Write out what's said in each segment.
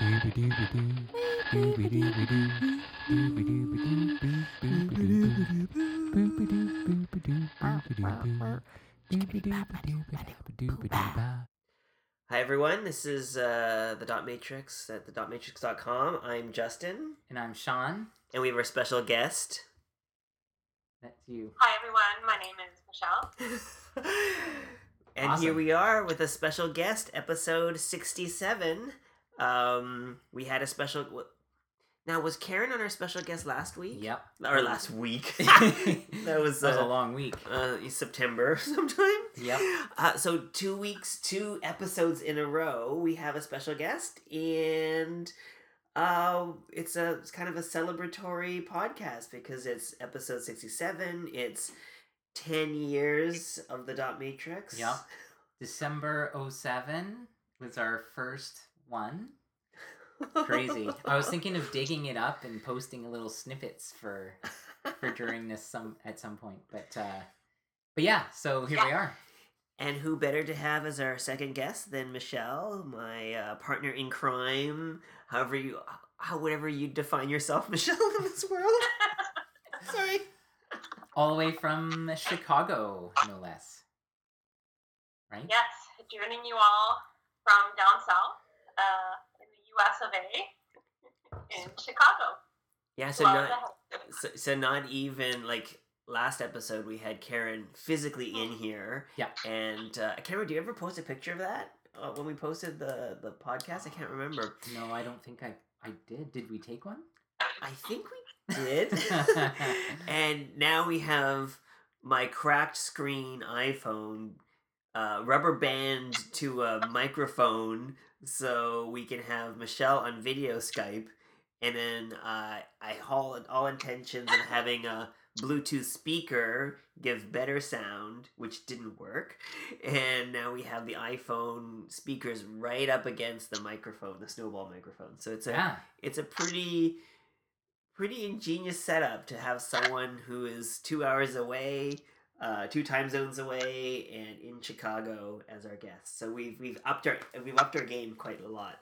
Hi everyone, this is uh, the Dot Matrix at the dotmatrix.com. I'm Justin, And I'm Sean. and we have our special guest. That's you. Hi everyone, my name is Michelle. and here we are with a special guest, episode 67. Um, we had a special. Now, was Karen on our special guest last week? Yep. Or last week? that was, that was, was uh, a long week. uh, September sometime. Yep. Uh, so two weeks, two episodes in a row, we have a special guest, and uh, it's a it's kind of a celebratory podcast because it's episode sixty-seven. It's ten years of the Dot Matrix. Yep. December 07 was our first one. Crazy. I was thinking of digging it up and posting a little snippets for for during this some at some point. But uh but yeah, so here we are. And who better to have as our second guest than Michelle, my uh, partner in crime? However you, how whatever you define yourself, Michelle, in this world. Sorry. All the way from Chicago, no less. Right? yes, joining you all from down south uh, in of A in Chicago. Yeah. So Love not. so, so not even like last episode we had Karen physically in here. Yeah. And uh, Karen, do you ever post a picture of that uh, when we posted the the podcast? I can't remember. No, I don't think I I did. Did we take one? I think we did. and now we have my cracked screen iPhone uh, rubber band to a microphone so we can have Michelle on video Skype. And then uh, I haul all intentions of having a Bluetooth speaker give better sound, which didn't work. And now we have the iPhone speakers right up against the microphone, the snowball microphone. So it's a Yeah. it's a pretty pretty ingenious setup to have someone who is two hours away uh, two time zones away and in chicago as our guest. So we've we've upped our we've upped our game quite a lot.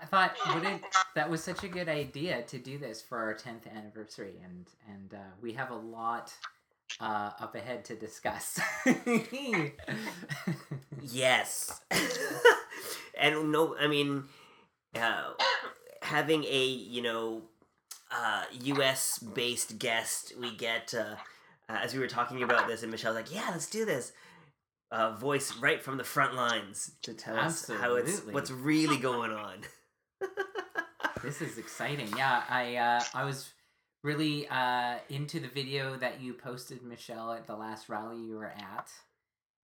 I thought would it that was such a good idea to do this for our 10th anniversary and and uh, we have a lot uh, up ahead to discuss. yes. And no i mean uh, having a you know uh, us based guest we get uh, as we were talking about this and michelle's like yeah let's do this uh, voice right from the front lines to tell us how it's what's really going on this is exciting. Yeah, I uh, I was really uh, into the video that you posted, Michelle, at the last rally you were at,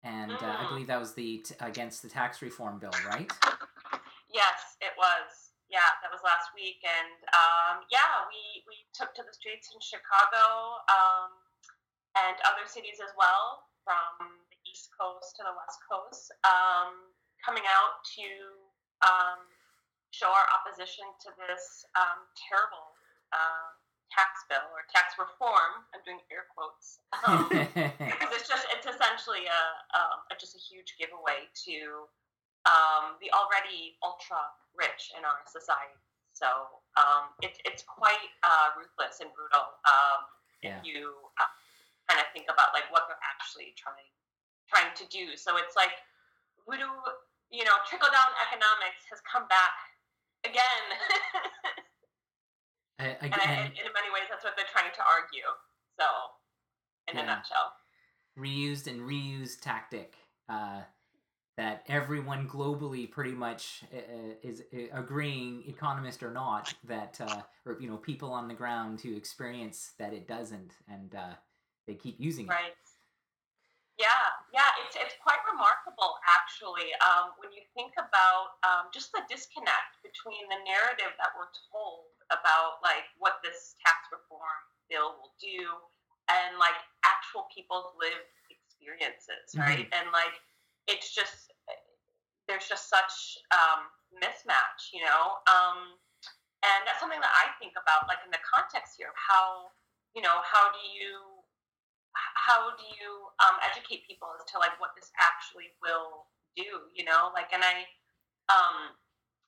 and uh, I Mm. believe that was the t- against the tax reform bill, right? yes, it was. Yeah, that was last week, and um, yeah, we we took to the streets in Chicago um, and other cities as well, from the East Coast to the West Coast, um, coming out to um, show our opposition to this um, terrible uh, tax bill or tax reform. I'm doing air quotes. Um, because it's just it's essentially a, um, a just a huge giveaway to um, the already ultra rich in our society. So um, it's it's quite uh, ruthless and brutal. Um, yeah. if you uh, kind of think about like what they're actually trying trying to do. So it's like voodoo, you know, trickle down economics has come back again. I, I, again, and in many ways, that's what they're trying to argue. So, in Yeah. a nutshell. reused and reused tactic uh, that everyone globally pretty much uh, is uh, agreeing, economist or not, that uh, or you know people on the ground who experience that it doesn't, and uh, they keep using it. Right. Yeah, yeah, it's, it's quite remarkable actually um, when you think about um, just the disconnect between the narrative that we're told about like what this tax reform bill will do and like actual people's lived experiences, right? And like it's just there's just such um, mismatch, you know. Um, and that's something that I think about, like in the context here of how, you know, how do you how do you um, educate people as to like what this actually will do you know? Like and i um,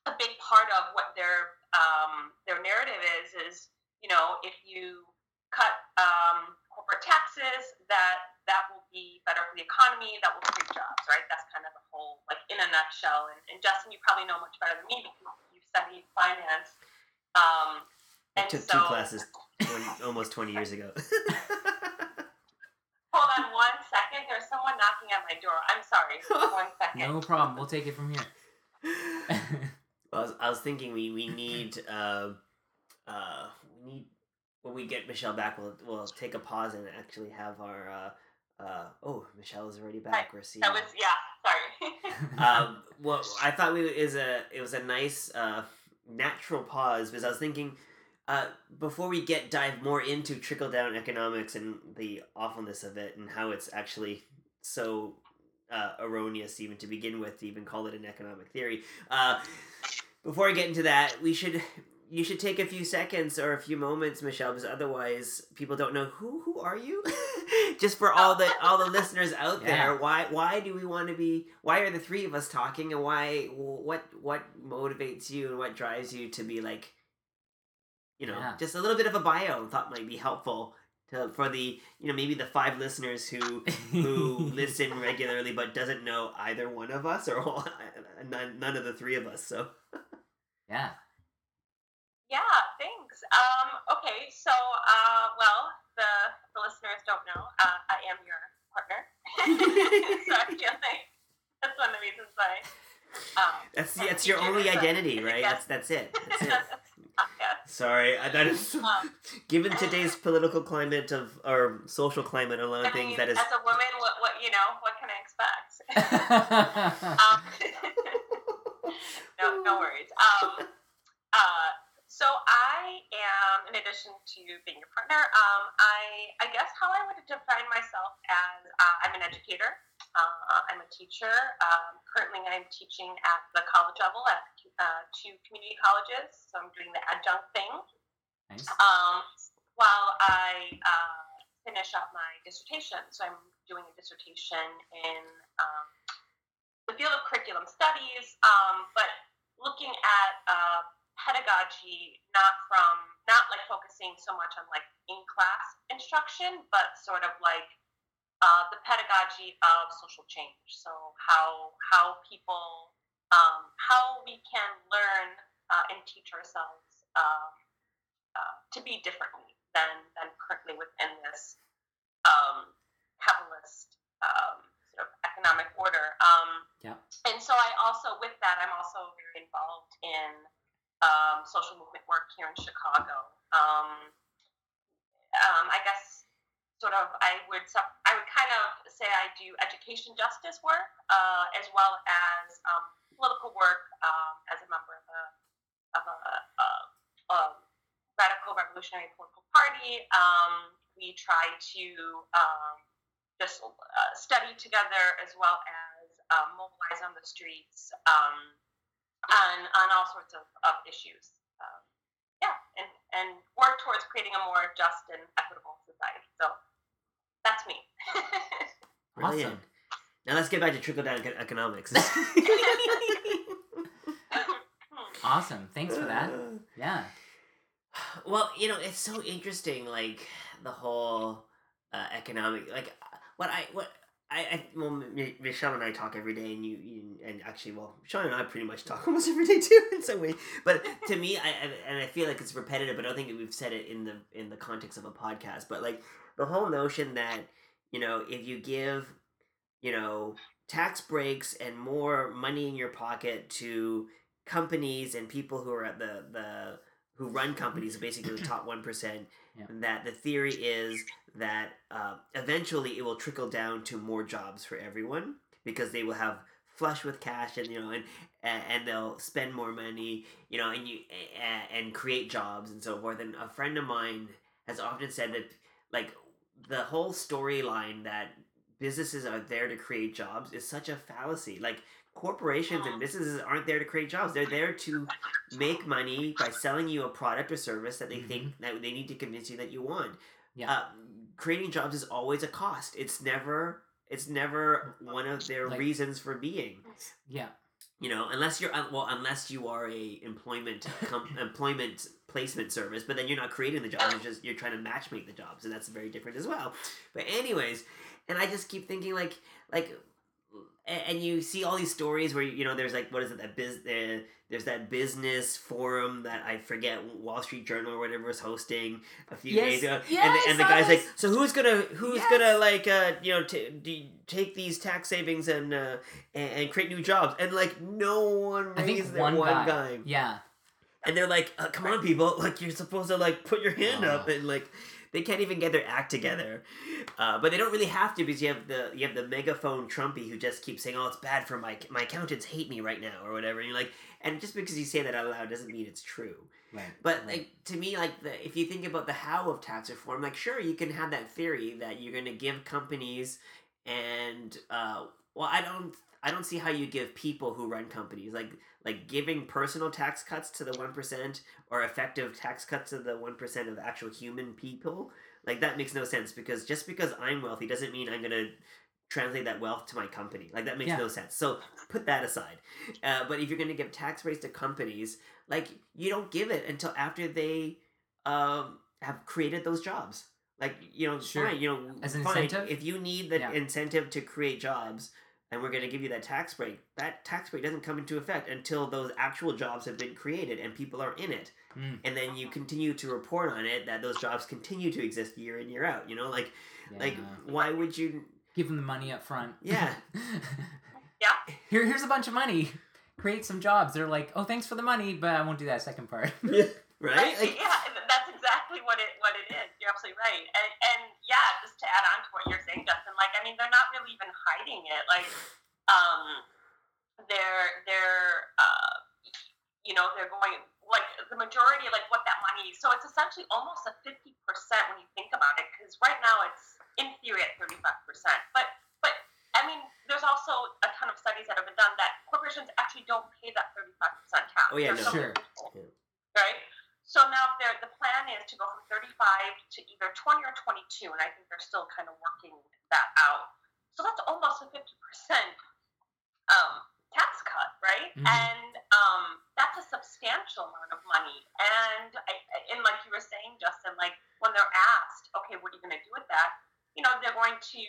a big part of what their um, their narrative is is you know if you cut um, corporate taxes that that will be better for the economy that will create jobs right? That's kind of the whole like in a nutshell. And, and justin you probably know much better than me because you studied finance. Um, I took so, two classes 20, almost 20 years ago. hold on one second. There's someone knocking at my door. I'm sorry. One second. No problem. We'll take it from here. I was, I was thinking we, we need uh, uh, we need when we get Michelle back we'll we'll take a pause and actually have our uh, uh, oh Michelle is already back. We're seeing that was yeah sorry. Um, well I thought we it was a it was a nice uh, natural pause because I was thinking uh, before we get dive more into trickle down economics and the awfulness of it and how it's actually so uh, erroneous even to begin with to even call it an economic theory. Uh, before I get into that, we should you should take a few seconds or a few moments, Michelle, because otherwise people don't know who who are you. Just for all the all the listeners out Yeah. there, why why do we want to be? Why are the three of us talking, and why what what motivates you and what drives you to be like, you know, Yeah. just a little bit of a bio. Thought might be helpful to for the you know maybe the five listeners who who listen regularly but doesn't know either one of us or all, none, none of the three of us. So yeah. Yeah, thanks. Um, okay, so uh, well, the, the listeners don't know, uh, I am your partner. so I feel like that's one of the reasons why. Um, that's I'm that's your only identity, right? Yeah. That's that's it. That's it. Yeah. Sorry, I- that is Um, given today's political climate of or social climate, a lot I of things mean, that is. as a woman, what, what you know, what can I expect? um, no, no worries. Um, uh, so I am, in addition to being your partner, um, I I guess how I would define myself as uh, I'm an educator. Uh, I'm a teacher. Um, currently, I'm teaching at the college level at uh, two community colleges. So I'm doing the adjunct thing nice. um, while I uh, finish up my dissertation. So I'm doing a dissertation in um, the field of curriculum studies, um, but looking at uh, pedagogy not from not like focusing so much on like in class instruction, but sort of like uh, the pedagogy of social change. So how how people um, how we can learn uh, and teach ourselves um, uh, to be differently than than currently within this um, capitalist um, sort of economic order. Um, Yep. And so I also, with that, I'm also very involved in um, social movement work here in Chicago. Um, um, I guess sort of I would I would kind of say I do education justice work uh, as well as um, political work um, as a member of a of a, a, a radical revolutionary political party. Um, we try to just uh, study together as well as um, mobilize on the streets um, on on all sorts of, of issues. Um, yeah, and and work towards creating a more just and equitable society. So that's me. Brilliant. Now let's get back to trickle down economics. Awesome. Thanks for that. Yeah. Well, you know, it's so interesting, like the whole uh, economic, like what I what I, I well, Michelle and I talk every day, and you, you and actually, well, Sean and I pretty much talk almost every day too, in some way. But to me, I, I and I feel like it's repetitive, but I don't think we've said it in the in the context of a podcast. But like the whole notion that you know, if you give, you know, tax breaks and more money in your pocket to companies and people who are at the the who run companies, basically the top one percent. Yeah. That the theory is that uh, eventually it will trickle down to more jobs for everyone because they will have flush with cash and you know and and and they'll spend more money you know and you and, and create jobs and so forth and a friend of mine has often said that like the whole storyline that businesses are there to create jobs is such a fallacy like corporations and businesses aren't there to create jobs they're there to make money by selling you a product or service that they think that they need to convince you that you want Yeah. uh, creating jobs is always a cost it's never it's never one of their Like- reasons for being Yeah. you know, unless you're well, unless you are a employment com- employment placement service, but then you're not creating the jobs. You're just you're trying to match make the jobs, and that's very different as well. But anyways, and I just keep thinking like like and you see all these stories where you know there's like what is it that biz uh, there's that business forum that I forget Wall Street Journal or whatever was hosting a few Yes. days ago, Yeah, and the, and the guy's like, so who's gonna who's Yes. gonna like uh you know t- take these tax savings and uh and, and create new jobs and like no one I think their one guy. guy Yeah. and they're like uh, come on people like you're supposed to like put your hand up and like they can't even get their act together uh, but they don't really have to because you have the you have the megaphone trumpy who just keeps saying oh it's bad for my my accountants hate me right now or whatever and you're like and just because you say that out loud doesn't mean it's true Right. but right. like to me, like the, if you think about the how of tax reform, like sure you can have that theory that you're going to give companies and uh, well, I don't I don't see how you give people who run companies like like giving personal tax cuts to the one percent or effective tax cuts to the one percent of actual human people. Like that makes no sense because just because I'm wealthy doesn't mean I'm gonna translate that wealth to my company. Like that makes Yeah. no sense. So put that aside. Uh, but if you're gonna give tax breaks to companies, like you don't give it until after they um, have created those jobs. Like you know, Sure. fine. You know, As an fine. incentive? If you need the Yeah. incentive to create jobs, and we're going to give you that tax break, that tax break doesn't come into effect until those actual jobs have been created and people are in it. Mm. And then you continue to report on it that those jobs continue to exist year in year out. You know, like like why would you? give them the money up front. Yeah. Yeah. Here, here's a bunch of money. Create some jobs. They're like, oh, thanks for the money, but I won't do that second part. yeah. right? Like, yeah, that's exactly what it what it is. You're absolutely right. And and yeah, just to add on to what you're saying, Justin, like I mean, they're not really even hiding it. Like, um, they're they're uh, you know, they're going like the majority, like what that money. So it's essentially almost a fifty percent when you think about it, because right now it's in theory at thirty five percent, but but I mean, there's also a ton of studies that have been done that corporations actually don't pay that 35% tax. Oh, yeah, no. Sure. people, Right? So now the plan is to go from 35 to either 20 or 22, and I think they're still kind of working that out. So that's almost a 50% um, tax cut, right? Mhm. And um, that's a substantial amount of money. And, I, I- and like you were saying, Justin, like when they're asked, okay, what are you going to do with that? You know, they're going to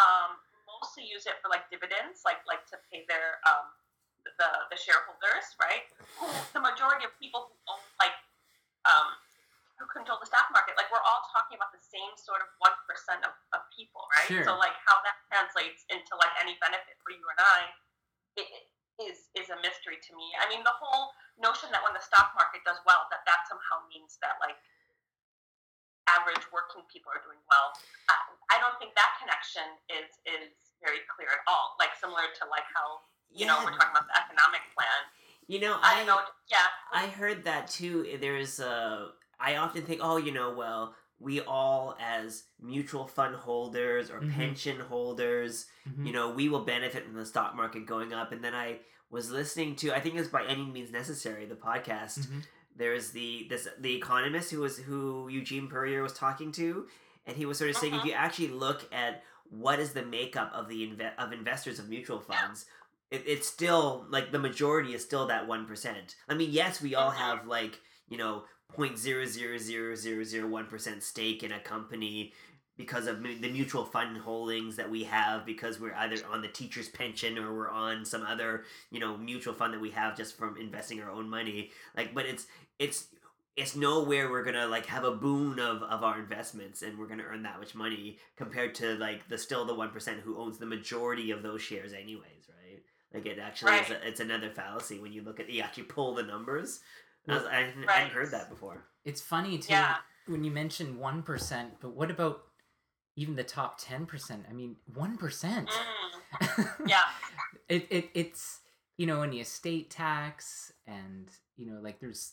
um, mostly use it for like dividends, like like to pay their um, the the shareholders, right? Who the majority of people who own like um, who control the stock market, like we're all talking about the same sort of one percent of, of people, right? Sure. So like how that translates into like any benefit for you and I, it, it is is a mystery to me. I mean, the whole notion that when the stock market does well, that that somehow means that like average working people are doing well. I, I don't think that connection is is very clear at all. Like similar to like how you know we're Yeah. talking about the economic plan. You know, I I don't know. Yeah. I heard that too. There's uh I often think, oh, you know, well, we all as mutual fund holders or Mhm. pension holders, Mhm. you know, we will benefit from the stock market going up. And then I was listening to, I think it's by any means necessary, the podcast. Mhm. There's the this the economist who was who Eugene Puryear was talking to, and he was sort of saying if Mhm. you actually look at what is the makeup of the inve- of investors of mutual funds, it, it's still like the majority is still that one percent. I mean, yes, we all Mhm. have like you know point zero zero zero zero zero one percent stake in a company because of the mutual fund holdings that we have because we're either on the teacher's pension or we're on some other you know mutual fund that we have just from investing our own money. Like but it's it's it's nowhere we're gonna like have a boon of of our investments and we're gonna earn that much money compared to like the still the one percent who owns the majority of those shares anyways right? Like it actually is a, it's another fallacy when you look at you actually pull the numbers. I, was, I, hadn't- I hadn't heard that before. It's funny too Yeah. when you mention one percent, but what about even the top ten percent? I mean, one percent. Mm, yeah. it, it it's you know in the estate tax and you know like there's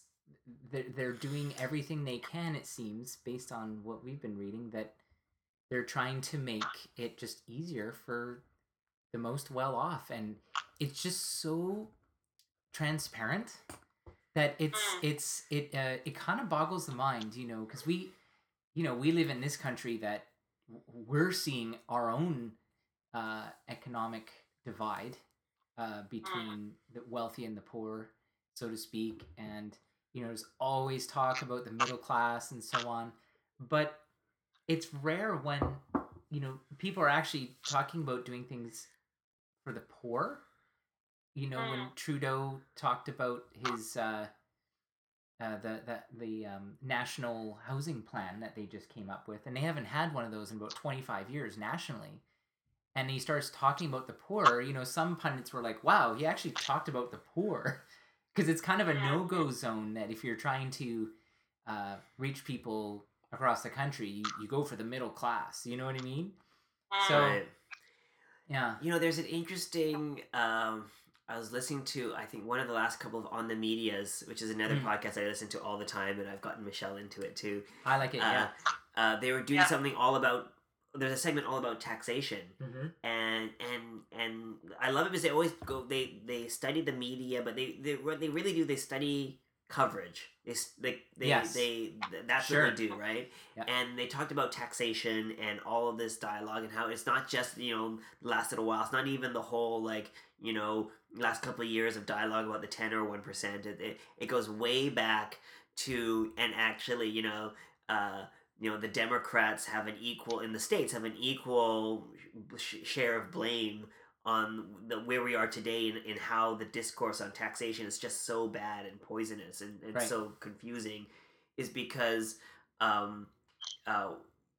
they're, they're doing everything they can it seems based on what we've been reading that they're trying to make it just easier for the most well off and it's just so transparent that it's Mm. it's it uh, it kind of boggles the mind you know because we you know we live in this country that we're seeing our own uh, economic divide uh, between the wealthy and the poor, so to speak, and you know, there's always talk about the middle class and so on, but it's rare when you know people are actually talking about doing things for the poor. You know, when Mm. Trudeau talked about his uh, uh, the the the um, national housing plan that they just came up with, and they haven't had one of those in about twenty five years nationally. And he starts talking about the poor. You know, some pundits were like, "Wow, he actually talked about the poor," because it's kind of a Yeah. no go zone that if you're trying to uh, reach people across the country, you, you go for the middle class. You know what I mean? So- Yeah. You know, there's an interesting. Um, I was listening to, I think, one of the last couple of On the Medias, which is another Mm. podcast I listen to all the time, and I've gotten Michelle into it too. I like it. Uh, Yeah. uh, they were doing Yeah. something all about. There's a segment all about taxation, Mm-hmm. and and and I love it because they always go. They they study the media, but they they re- they really do. They study coverage. They s- they they, Yes. they that's Sure. what they do, right? Yeah. And they talked about taxation and all of this dialogue and how it's not just you know last little while. It's not even the whole like you know last couple of years of dialogue about the ten or one percent. It, it it goes way back to and actually you know. Uh, you know the Democrats have an equal in the states have an equal sh- share of blame on the where we are today and, and how the discourse on taxation is just so bad and poisonous and, and Right. so confusing is because um, uh,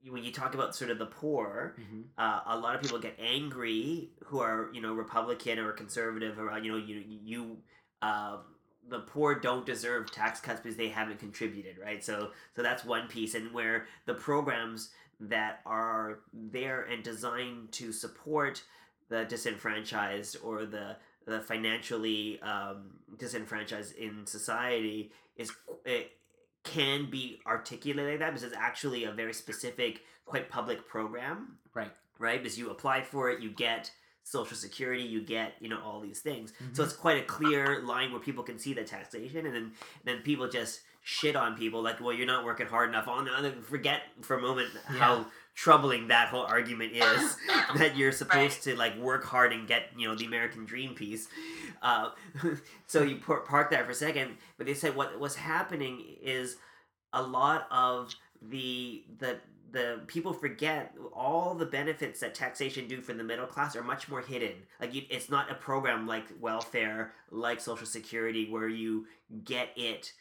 when you talk about sort of the poor Mm-hmm. uh, a lot of people get angry who are you know republican or conservative or you know you you um, the poor don't deserve tax cuts because they haven't contributed right so so that's one piece and where the programs that are there and designed to support the disenfranchised or the the financially um, disenfranchised in society is it can be articulated like that because it's actually a very specific quite public program Right. right? Because you apply for it, you get social security, you get you know all these things. So Mhm. it's quite a clear line where people can see the taxation, and then then people just shit on people like, well, you're not working hard enough. On and forget for a moment Yeah. how troubling that whole argument is that you're supposed to like work hard and get you know the American dream piece. Uh, so you par- park that for a second, but they said what what's happening is a lot of the the the people forget all the benefits that taxation do for the middle class are much more hidden. Like you, it's not a program like welfare, like Social Security, where you get it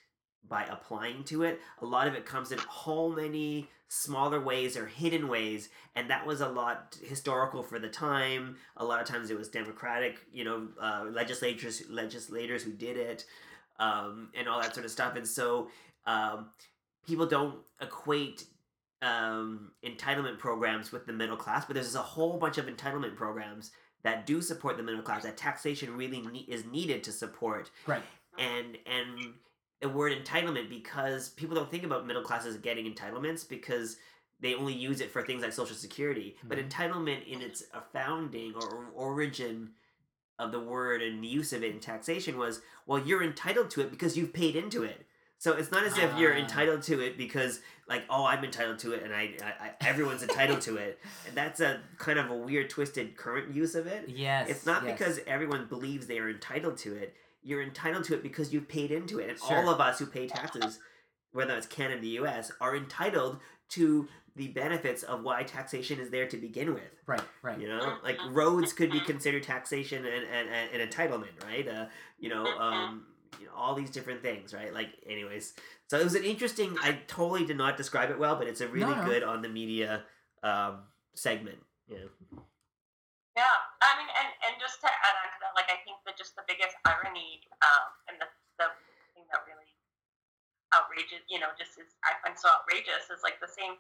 by applying to it. A lot of it comes in whole many smaller ways or hidden ways, and that was a lot historical for the time. A lot of times it was Democratic, you know, uh, legislators legislators who did it, um, and all that sort of stuff. And so um, people don't equate um, entitlement programs with the middle class, but there's a whole bunch of entitlement programs that do support the middle class that taxation really ne- is needed to support Right. and and the word entitlement because people don't think about middle classes getting entitlements because they only use it for things like social security but Mhm. entitlement in its founding or origin of the word and use of it in taxation was well you're entitled to it because you've paid into it so it's not as if you're Ah. entitled to it because like oh i'm entitled to it and I, I, I everyone's entitled to it and that's a kind of a weird twisted current use of it Yes. it's not yes. because everyone believes they are entitled to it. You're entitled to it because you've paid into it. And Sure. all of us who pay taxes, whether it's Canada or the US, are entitled to the benefits of why taxation is there to begin with. Right. Right. You know, like roads could be considered taxation and, and, and, and entitlement, right? Uh, you know, um, you know, all these different things, right? Like, anyways, so it was an interesting. I totally did not describe it well, but it's a really no. good on the media um, segment. Yeah. Yeah, I mean, and, and just to add on to that, like I think that just the biggest irony um, and the, the thing that really outrageous, you know, just is I find so outrageous is like the same,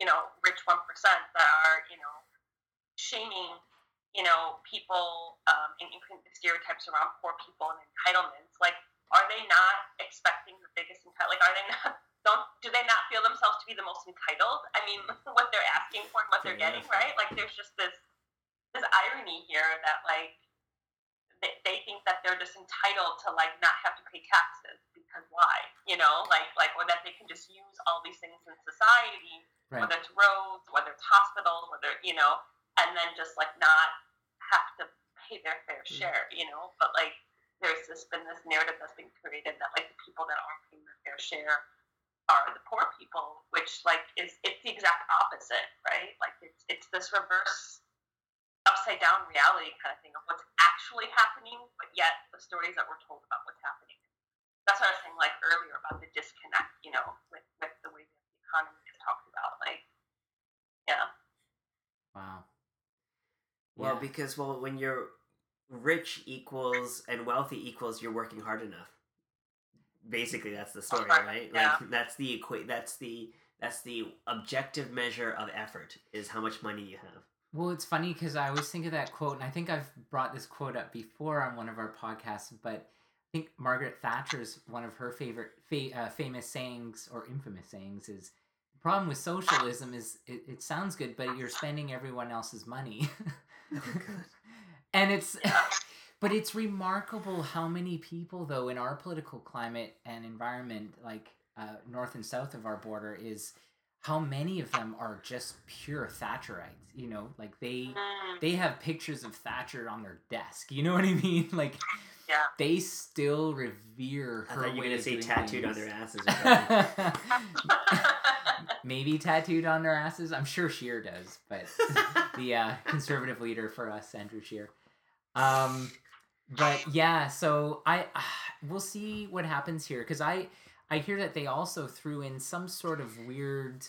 you know, rich one percent that are you know shaming, you know, people um, and the stereotypes around poor people and entitlements. Like, are they not expecting the biggest entitle? Like, are they not? Don't do they not feel themselves to be the most entitled? I mean, what they're asking for and what they're getting, right? Like, there's just this this irony here that like they, they think that they're just entitled to like not have to pay taxes because why you know like like or that they can just use all these things in society Right. whether it's roads whether it's hospitals whether you know and then just like not have to pay their fair Mm. share, you know. But like, there's this been this narrative that's been created that like the people that aren't paying their fair share are the poor people, which like is it's the exact opposite, right? Like it's it's this reverse upside down reality kind of thing of what's actually happening, but yet the stories that we're told about what's happening. That's what I was saying like earlier about the disconnect, you know, with, with the way that the economy is talked about. Like, yeah. Wow. Well, Yeah. because well, when you're rich equals and wealthy equals you're working hard enough. Basically, that's the story, Okay, right? yeah. Like that's the equa- That's the that's the objective measure of effort is how much money you have. Well, it's funny because I always think of that quote, and I think I've brought this quote up before on one of our podcasts, but I think Margaret Thatcher's one of her favorite fa- uh, famous sayings or infamous sayings is the problem with socialism is it, it sounds good, but you're spending everyone else's money. and it's but it's remarkable how many people though in our political climate and environment like uh, north and south of our border is how many of them are just pure thatcherites you know? Like they Mm, they have pictures of thatcher on their desk you know what i mean? Like yeah. they still revere I her thought you were gonna say doing tattooed on their asses. Or maybe tattooed on their asses? I'm sure Scheer does but the uh, conservative leader for us Andrew Scheer. Um but yeah so i we'll see what happens here because i i hear that they also threw in some sort of weird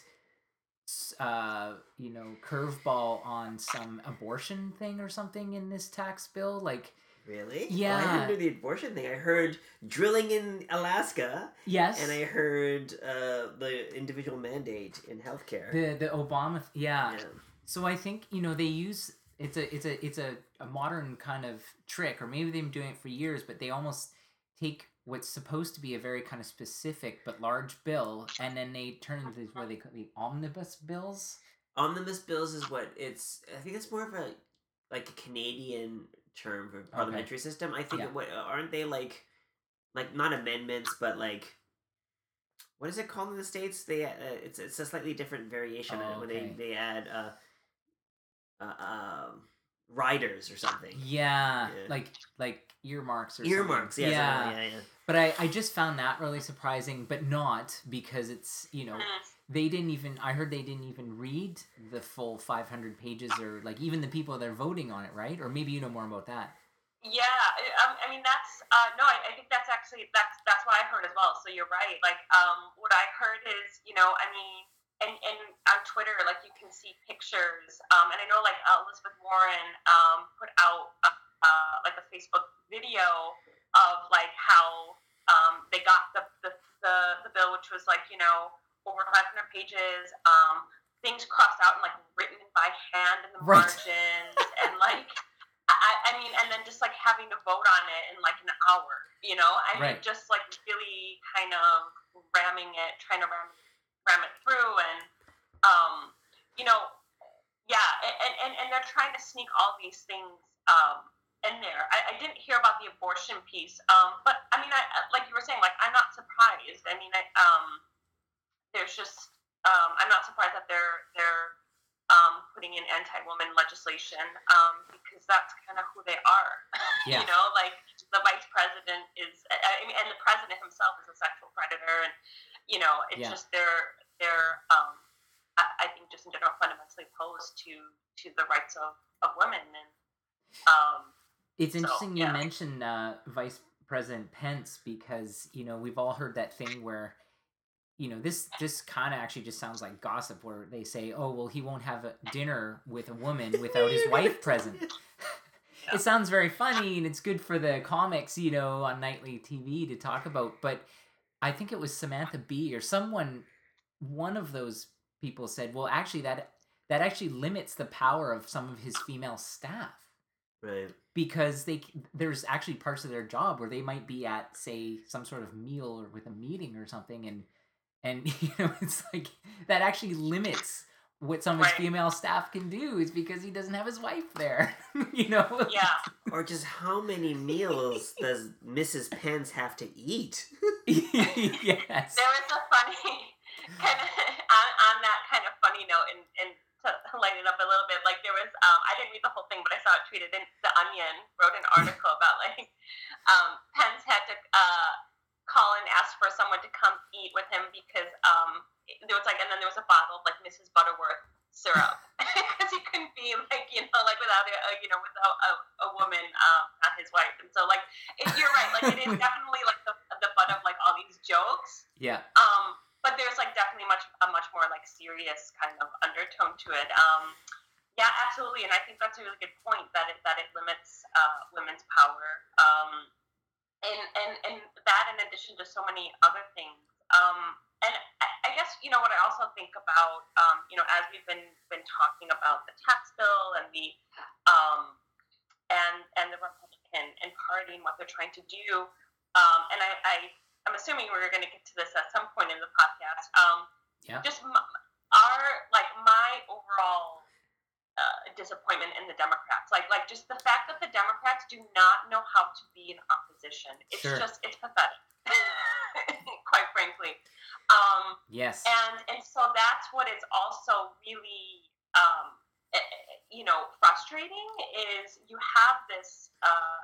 uh you know curveball on some abortion thing or something in this tax bill like really? Yeah. Well, I didn't the abortion thing. I heard drilling in Alaska, yes and I heard uh, the individual mandate in healthcare. the the obama th- yeah. yeah. So I think you know they use it's a it's a it's a, a modern kind of trick, or maybe they've been doing it for years, but they almost take what's supposed to be a very kind of specific but large bill, and then they turn into these what they call the omnibus bills. Omnibus bills is what it's. I think it's more of a like a Canadian term for parliamentary system. I think Yeah. what aren't they like, like not amendments, but like. What is it called in the states? They uh, it's it's a slightly different variation Oh, when they they add uh, uh um riders or something. Yeah, Yeah. like like earmarks or Earmarks, something. yeah, something yeah, yeah. But I, I just found that really surprising, but not because it's you know Mm. they didn't even I heard they didn't even read the full 500 pages or like even the people that are voting on it, right? Or maybe you know more about that. Yeah, I- um, I mean that's uh, no, I, I think that's actually that's that's what I heard as well. So you're right. Like um, what I heard is you know I mean and and on Twitter like you can see pictures um, and I know like Elizabeth Warren um, put out a, uh, like a Facebook video of like how um, they got the, the the the bill which was like you know over 500 pages um, things crossed out and like written by hand in the Right. margins and like I, I mean, and then just like having to vote on it in like an hour, you know? I mean, Right. just like really kind of ramming it, trying to ram, ram it through. And, um, you know, yeah, and, and, and- and they're trying to sneak all these things um, in there. I, I didn't hear about the abortion piece, um, but I mean, I, like you were saying, like, I'm not surprised. I mean, I, um, there's just, um, I'm not surprised that they're, they're, um, putting in anti-woman legislation um, because that's kind of who they are. Yeah. you know, like the vice president is, I I mean, and the president himself is a sexual predator, and you know, it's Yeah. just they're they're um, I, I think just in general fundamentally opposed to to the rights of, of women and um, It's So, interesting you yeah. mention uh, Vice President Pence because you know we've all heard that thing where you know this this kind of actually just sounds like gossip where they say oh well he won't have a dinner with a woman without his wife present. Yeah. It sounds very funny and it's good for the comics you know on nightly TV to talk about, but I think it was Samantha Bee or someone one of those people said well actually that that actually limits the power of some of his female staff Right. because they there's actually parts of their job where they might be at say some sort of meal or with a meeting or something and and you know it's like that actually limits what some of his Right. female staff can do is because he doesn't have his wife there you know yeah, Or just how many meals does Mrs. Pence have to eat? yes there was a funny kind of on, on that kind of funny note, and, and to light it up a little bit. Like there was, um, I didn't read the whole thing, but I saw it tweeted. And The Onion wrote an article about like um, Pence had to uh, call and ask for someone to come eat with him because um, there was like, and then there was a bottle of like Mrs. Butterworth syrup because he couldn't be like you know like without a, a you know without a, a woman um, not his wife and so like it, you're right like it is definitely like the, the butt of like all these jokes Yeah. um but there's like definitely much a much more like serious kind of undertone to it. Um yeah absolutely and I think that's a really good point that it that it limits uh, women's power. Um and and and that in addition to so many other things. Um and I, I guess you know what I also think about, um, you know, as we've been been talking about the tax bill and the um, and and the Republican and Party and what they're trying to do, um, and I, I I'm assuming we're going to get to this at some point in the podcast. Um, Yeah. Just m- our like my overall uh, disappointment in the Democrats, like like just the fact that the Democrats do not know how to be in opposition. It's Sure. just it's pathetic, quite frankly. Um, Yes. and and so that's what is also really um, eh, eh, you know frustrating is you have this uh,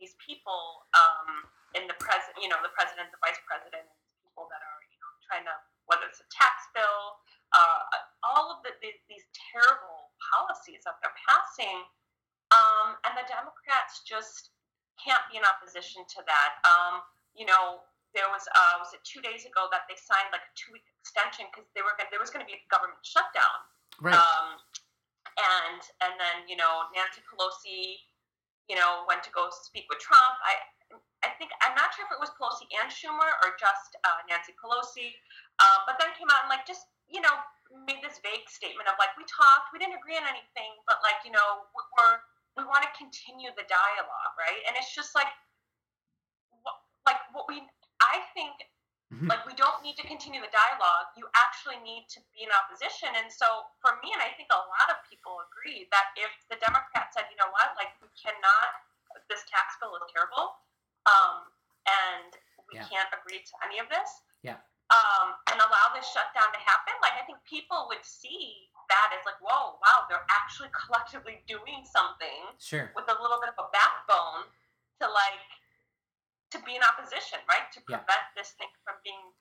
these people um, in the president you know the president the vice president people that are you know trying to whether it's a tax bill uh, all of the, the, these terrible policies that they're passing um, and the democrats just can't be in opposition to that um, you know there was uh, was it two days ago that they signed like a two week extension because they were gonna, there was going to be a government shutdown. right. Um, and and then you know Nancy Pelosi, you know, went to go speak with Trump. I I think I'm not sure if it was Pelosi and Schumer or just uh, Nancy Pelosi, uh, but then came out and like just you know made this vague statement of like we talked, we didn't agree on anything, but like you know we're we want to continue the dialogue, right? And it's just like what, like what we I think Mhm. like we don't need to continue the dialogue. You actually need to be in opposition. And so for me, and I think a lot of people agree that if the Democrats said, you know what, like we cannot, this tax bill is terrible, um, and we Yeah. can't agree to any of this. Yeah. Um, and allow this shutdown to happen. Like I think people would see that as like, whoa, wow, they're actually collectively doing something Sure. with a little bit of a backbone to like to be in opposition, right? To Yeah. prevent this thing from being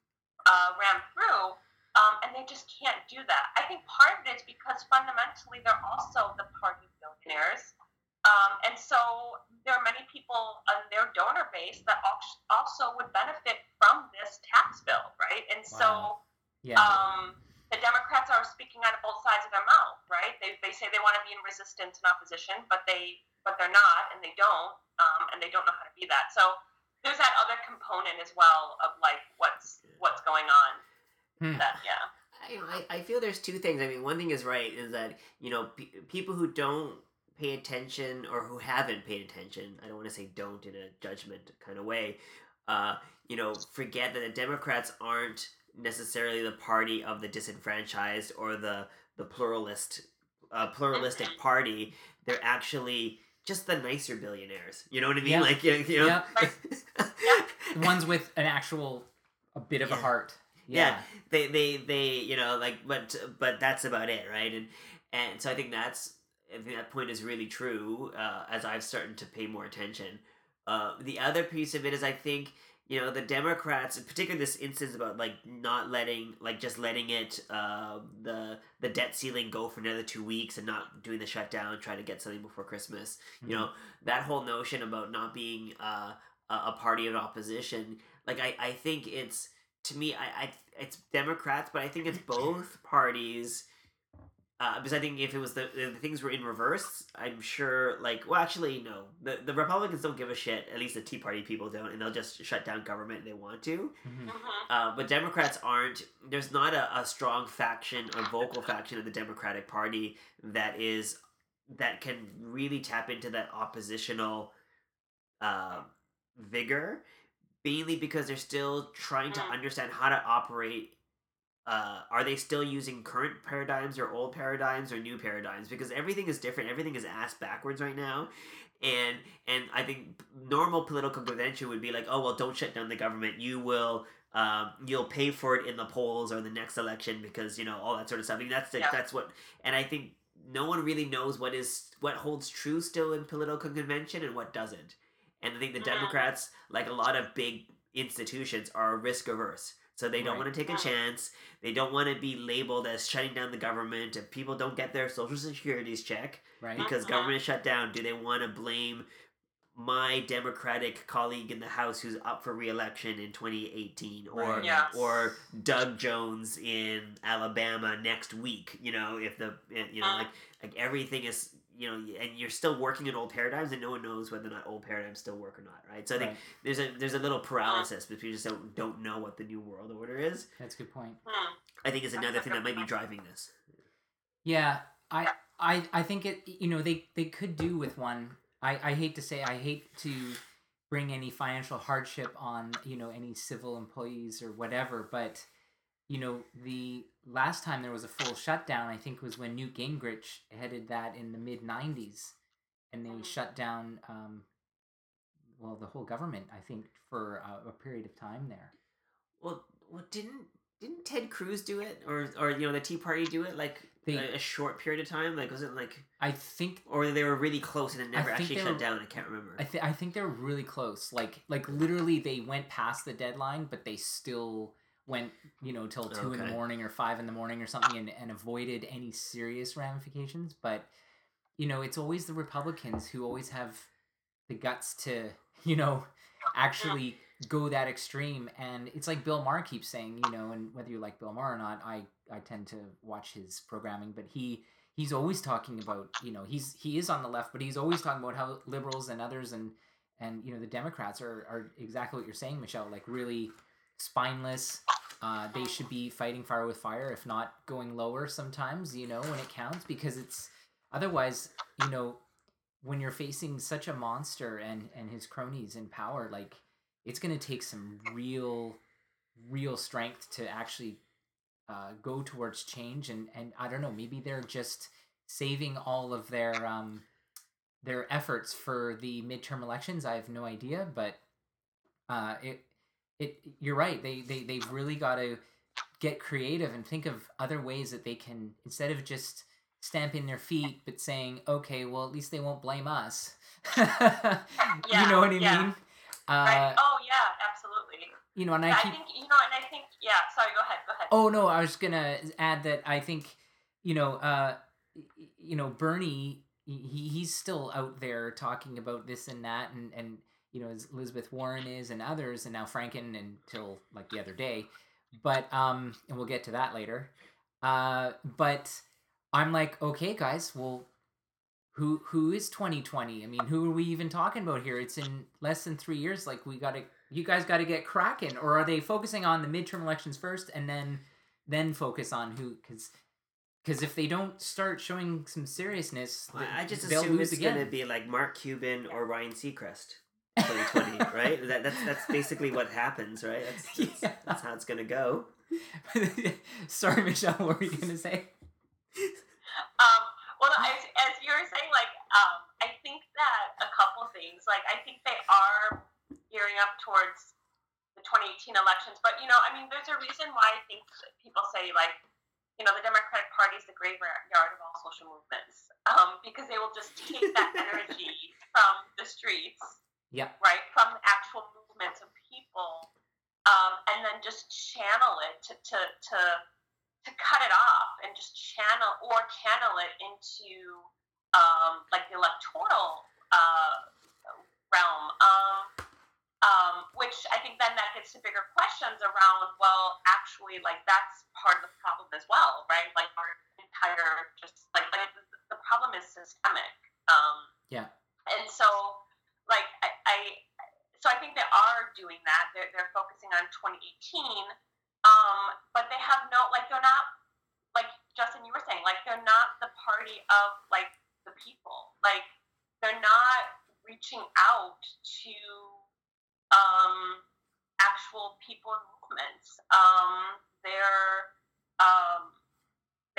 uh, rammed through. Um, and they just can't do that. I think part of it is because fundamentally they're also the party billionaires. Um, and so there are many people on their donor base that also would benefit from this tax bill, right? And so Yeah. um, the Democrats are speaking out of both sides of their mouth, right? They, they say they want to be in resistance and opposition, but they but they're not, and they don't, um, and they don't know how to be that. So there's that other component as well of like what's what's going on. Hmm. That yeah, I, I I feel there's two things. I mean, one thing is right is that you know pe- people who don't pay attention or who haven't paid attention. I don't want to say don't in a judgment kind of way. Uh, you know, forget that the Democrats aren't necessarily the party of the disenfranchised or the the pluralist uh, pluralistic party. They're actually just the nicer billionaires. You know what I mean? Yeah. Like you, you know. The ones with an actual a bit of a heart. yeah they they they you know like but but that's about it right and and so i think that's that point is really true uh, as i've started to pay more attention uh, the other piece of it is i think you know the democrats particularly this instance about like not letting like just letting it uh, the the debt ceiling go for another two weeks and not doing the shutdown trying to get something before christmas you know that whole notion about not being uh, a a party of opposition like i i think it's to me, I, I it's Democrats, but I think it's both parties. Uh, because I think if it was the, the things were in reverse, I'm sure. Like, well, actually, no. The the Republicans don't give a shit. At least the Tea Party people don't, and they'll just shut down government if they want to. Mhm. hmm Uh, but Democrats aren't. There's not a, a strong faction, a vocal faction of the Democratic Party that is that can really tap into that oppositional uh, vigor, mainly because they're still trying to Mm. understand how to operate. Uh, are they still using current paradigms or old paradigms or new paradigms? Because everything is different. Everything is ass backwards right now, and and I think normal political convention would be like, oh well, don't shut down the government. You will um, you'll pay for it in the polls or the next election because you know all that sort of stuff. I mean, that's the, Yeah. that's what, and I think no one really knows what is what holds true still in political convention and what doesn't. And I think the Mhm. Democrats, like a lot of big institutions, are risk averse. So they don't Right. want to take a chance. They don't want to be labeled as shutting down the government. If people don't get their social securities check right? because Mhm. government is shut down, do they want to blame my Democratic colleague in the House who's up for re-election in 2018, or Right. Yeah. or Doug Jones in Alabama next week? You know, if the you know Mhm. like like everything is you know, and you're still working in old paradigms, and no one knows whether or not old paradigms still work or not, right? So I think Right. there's a there's a little paralysis because we just don't, don't know what the new world order is. That's a good point. I think is another thing that might be driving this. Yeah, I, I, I think it. You know, they they could do with one. I, I hate to say, I hate to bring any financial hardship on you know any civil employees or whatever, but you know the last time there was a full shutdown, I think was when Newt Gingrich headed that in the mid '90s, and they Mhm. shut down. Um, well, the whole government, I think, for a, a period of time there. Well, well, didn't didn't Ted Cruz do it, or or you know the Tea Party do it like They- a, a short period of time? Like was it like, I think or they were really close and it never actually shut were- down? I can't remember. I, th- I think they're really close. Like like literally they went past the deadline, but they still went you know till two in the morning or five in the morning or something, and, and avoided any serious ramifications. But you know it's always the Republicans who always have the guts to you know actually go that extreme and it's like bill maher keeps saying you know and whether you like bill maher or not i i tend to watch his programming but he he's always talking about you know he's he is on the left but he's always talking about how liberals and others and and you know the democrats are are exactly what you're saying michelle like really spineless uh, they should be fighting fire with fire if not going lower sometimes you know when it counts because it's otherwise you know when you're facing such a monster and and his cronies in power like it's going to take some real real strength to actually uh, go towards change and and i don't know maybe they're just saving all of their um their efforts for the midterm elections i have no idea but uh it it you're right they they they've really got to get creative and think of other ways that they can instead of just stamping their feet but saying okay well at least they won't blame us you know what i yeah. mean Right. uh oh yeah, absolutely. you know and i I, keep think you know, and I think yeah. Sorry, go ahead. Go ahead. Oh no, I was gonna add that I think, you know, uh, you know, Bernie, he he's still out there talking about this and that, and and you know, as Elizabeth Warren is, and others, and now Franken until like the other day, but um, and we'll get to that later. Uh, but I'm like, okay, guys, well. Who who is 2020? I mean, who are we even talking about here? It's in less than three years. Like we gotta, you guys got to get cracking. Or are they focusing on the midterm elections first and then then focus on who because because if they don't start showing some seriousness I just assume it's again gonna be like Mark Cuban or Ryan Seacrest. 2020, right? That, that's that's basically what happens, right? That's, that's, Yeah. that's how it's gonna go. sorry michelle what were you gonna say Um, well, as, as you were saying, like, um, I think that a couple things, like, I think they are gearing up towards the 2018 elections. But, you know, I mean, there's a reason why I think people say, like, you know, the Democratic Party is the graveyard of all social movements um, because they will just take that energy from the streets, yeah right, from the actual movements of people, um, and then just channel it to, to, to to cut it off and just channel or channel it into um, like the electoral uh, realm, um, um, which I think then that gets to bigger questions around. Well, actually, like that's part of the problem as well, right? Like our entire just like, like the, the problem is systemic. Um, Yeah. And so, like I, I, so I think they are doing that. They're they're focusing on 2018 um, but they have no like they're not like Justin you were saying like they're not the party of like the people like they're not reaching out to um, actual people and movements um, they're um,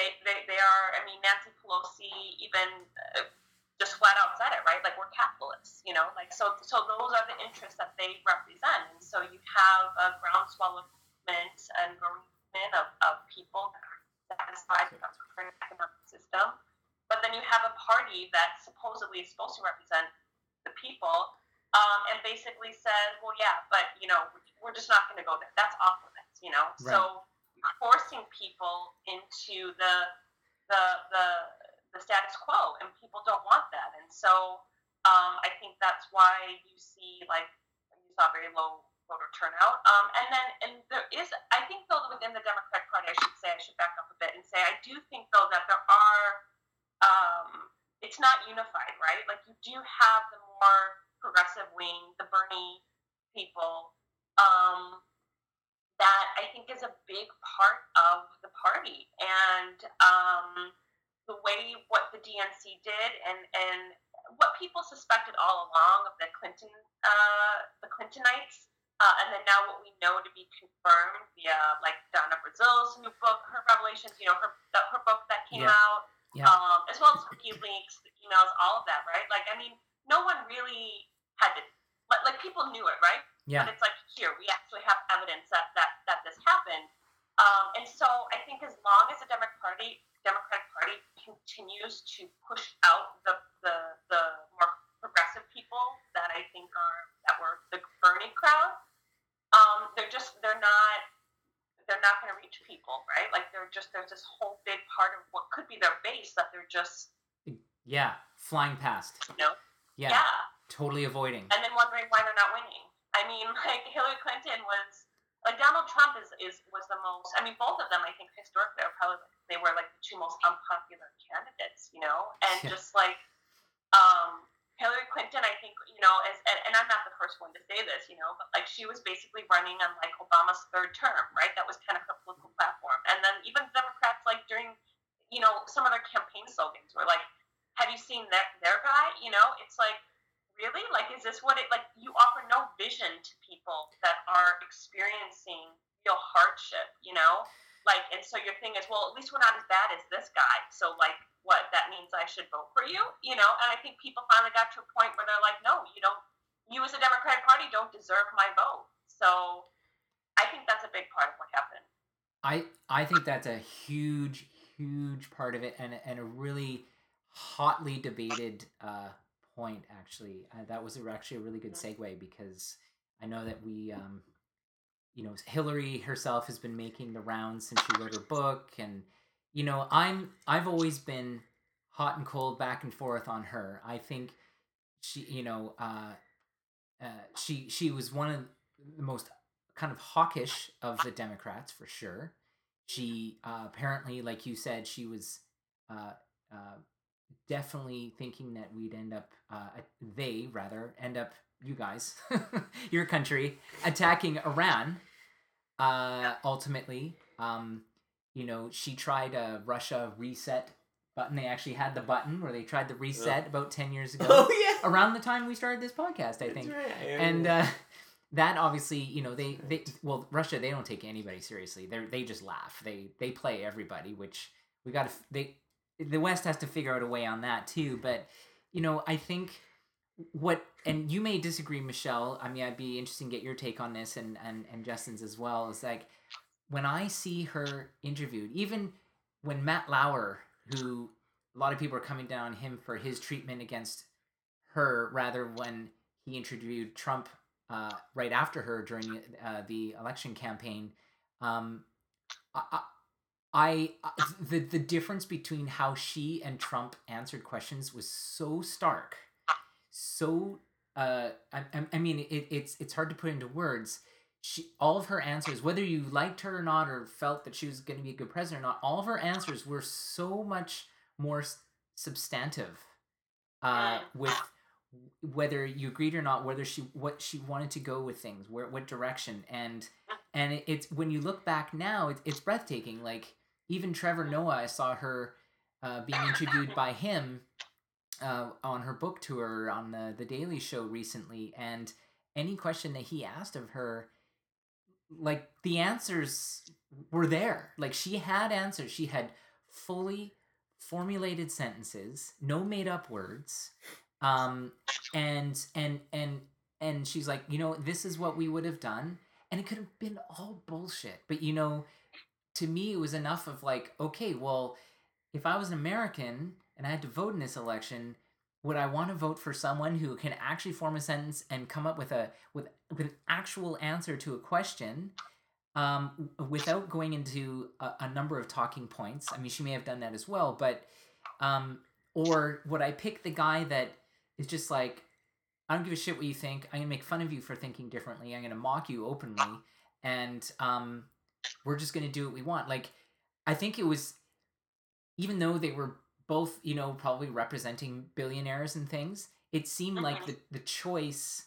they, they they are I mean Nancy Pelosi even uh, just flat out said it right like we're capitalists you know like so so those are the interests that they represent and so you have a groundswell of movement and movement of, of people that are satisfied with our current economic system. But then you have a party that supposedly is supposed to represent the people, um, and basically says, well, yeah, but you know, we're just not going to go there. That's off limits, you know. Right. So forcing people into the the the the status quo, and people don't want that, and so um, I think that's why you see like you saw very low voter turnout. Um, and then and there is, I think though within the Democratic Party, I should say, I should back up a bit and say I do think though that there are, um, it's not unified, right? Like you do have the more progressive wing, the Bernie people, um, that I think is a big part of the party. And um, the way what the DNC did and, and what people suspected all along of the Clinton, uh, the Clintonites, uh, and then now what we know to be confirmed via like Donna Brazile's new book, her revelations, you know, her her book that came Yeah. out, Yeah. um, as well as WikiLeaks, the emails, all of that, right? Like, I mean, no one really had to, like, like people knew it, right? Yeah. But it's like here we actually have evidence that that that this happened, um, and so I think as long as the Democratic Party Democratic Party continues to push out the the, the more progressive people that I think are that were the Bernie crowd, um, they're just they're not they're not going to reach people, right? Like they're just there's this whole big part of what could be their base that they're just Yeah. Flying past. you know Yeah. yeah Totally avoiding. and then wondering why they're not winning. I mean, like Hillary Clinton was like Donald Trump is, is was the most. I mean, both of them. I think historically, are probably they were like the two most unpopular candidates. You know, and Yeah. just like um, Hillary Clinton, I think you know, as and, and I'm not the first one to say this, you know, but like she was basically running on like Obama's third term, right? That was kind of her political platform. And then even Democrats, like during you know some of their campaign slogans were like, "Have you seen that their guy?" You know, it's like really like is this what it like you offer no vision to people that are experiencing real hardship you know like and so your thing is well at least we're not as bad as this guy. So like what that means i should vote for you? You know and i think people finally got to a point where they're like no you don't you as a democratic party don't deserve my vote. So i think that's a big part of what happened. I I think that's a huge huge part of it and and a really hotly debated uh point actually. Uh, that was actually a really good segue because I know that we um you know Hillary herself has been making the rounds since she wrote her book and you know I'm I've always been hot and cold back and forth on her. I think she you know uh uh, she she was one of the most kind of hawkish of the Democrats for sure. She uh, apparently, like you said, she was uh, uh, definitely thinking that we'd end up, uh, they rather end up, you guys, your country, attacking Iran. Uh, ultimately, um, you know, she tried a Russia reset button. They actually had the button where they tried the reset about ten years ago Oh yeah. around the time we started this podcast, I That's think. right, And uh, that obviously, you know, they, they well, Russia they don't take anybody seriously. They they just laugh. They they play everybody, which we got to they the West has to figure out a way on that too. But you know, I think what and you may disagree, Michelle. I mean, I'd be interested to get your take on this and and and Justin's as well. Is like when I see her interviewed, even when Matt Lauer, who a lot of people are coming down on him for his treatment against her, rather when he interviewed Trump uh, right after her during uh, the election campaign. Um, I, I, I the the difference between how she and Trump answered questions was so stark, so uh, I, I- mean it, it's it's hard to put into words. She all of her answers, whether you liked her or not, or felt that she was going to be a good president or not, all of her answers were so much more substantive. Uh, with whether you agreed or not, whether she what she wanted to go with things, where what direction, and and it, it's when you look back now, it, it's breathtaking. Like even Trevor Noah, I saw her uh, being interviewed by him uh, on her book tour on the the Daily Show recently, and any question that he asked of her, like the answers were there. Like she had answers. She had fully formulated sentences, no made up words. Um, and and and and she's like, you know, this is what we would have done, and it could have been all bullshit. But you know, to me, it was enough of like, okay, well, if I was an American and I had to vote in this election, would I want to vote for someone who can actually form a sentence and come up with a with with an actual answer to a question? Um, without going into a, a number of talking points. I mean, she may have done that as well, but um, or would I pick the guy that is just like, I don't give a shit what you think. I'm gonna make fun of you for thinking differently. I'm gonna mock you openly, and um, we're just gonna do what we want. Like, I think it was, even though they were both, you know, probably representing billionaires and things, it seemed like Mhm. the the choice.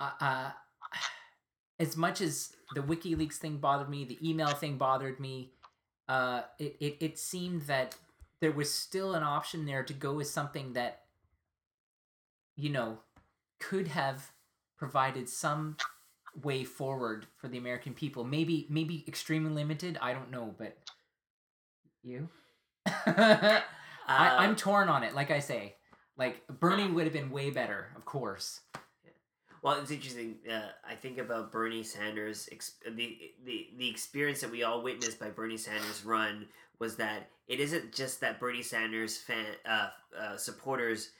Uh, uh, as much as the WikiLeaks thing bothered me, the email thing bothered me, uh, it, it it seemed that there was still an option there to go with something that, you know, could have provided some way forward for the American people. Maybe maybe extremely limited. I don't know, but you. I, Uh, I'm torn on it. Like I say, like Bernie would have been way better, of course. Well, it's interesting. Uh, I think about Bernie Sanders. Ex- the the the experience that we all witnessed by Bernie Sanders' run was that it isn't just that Bernie Sanders fan uh, uh, supporters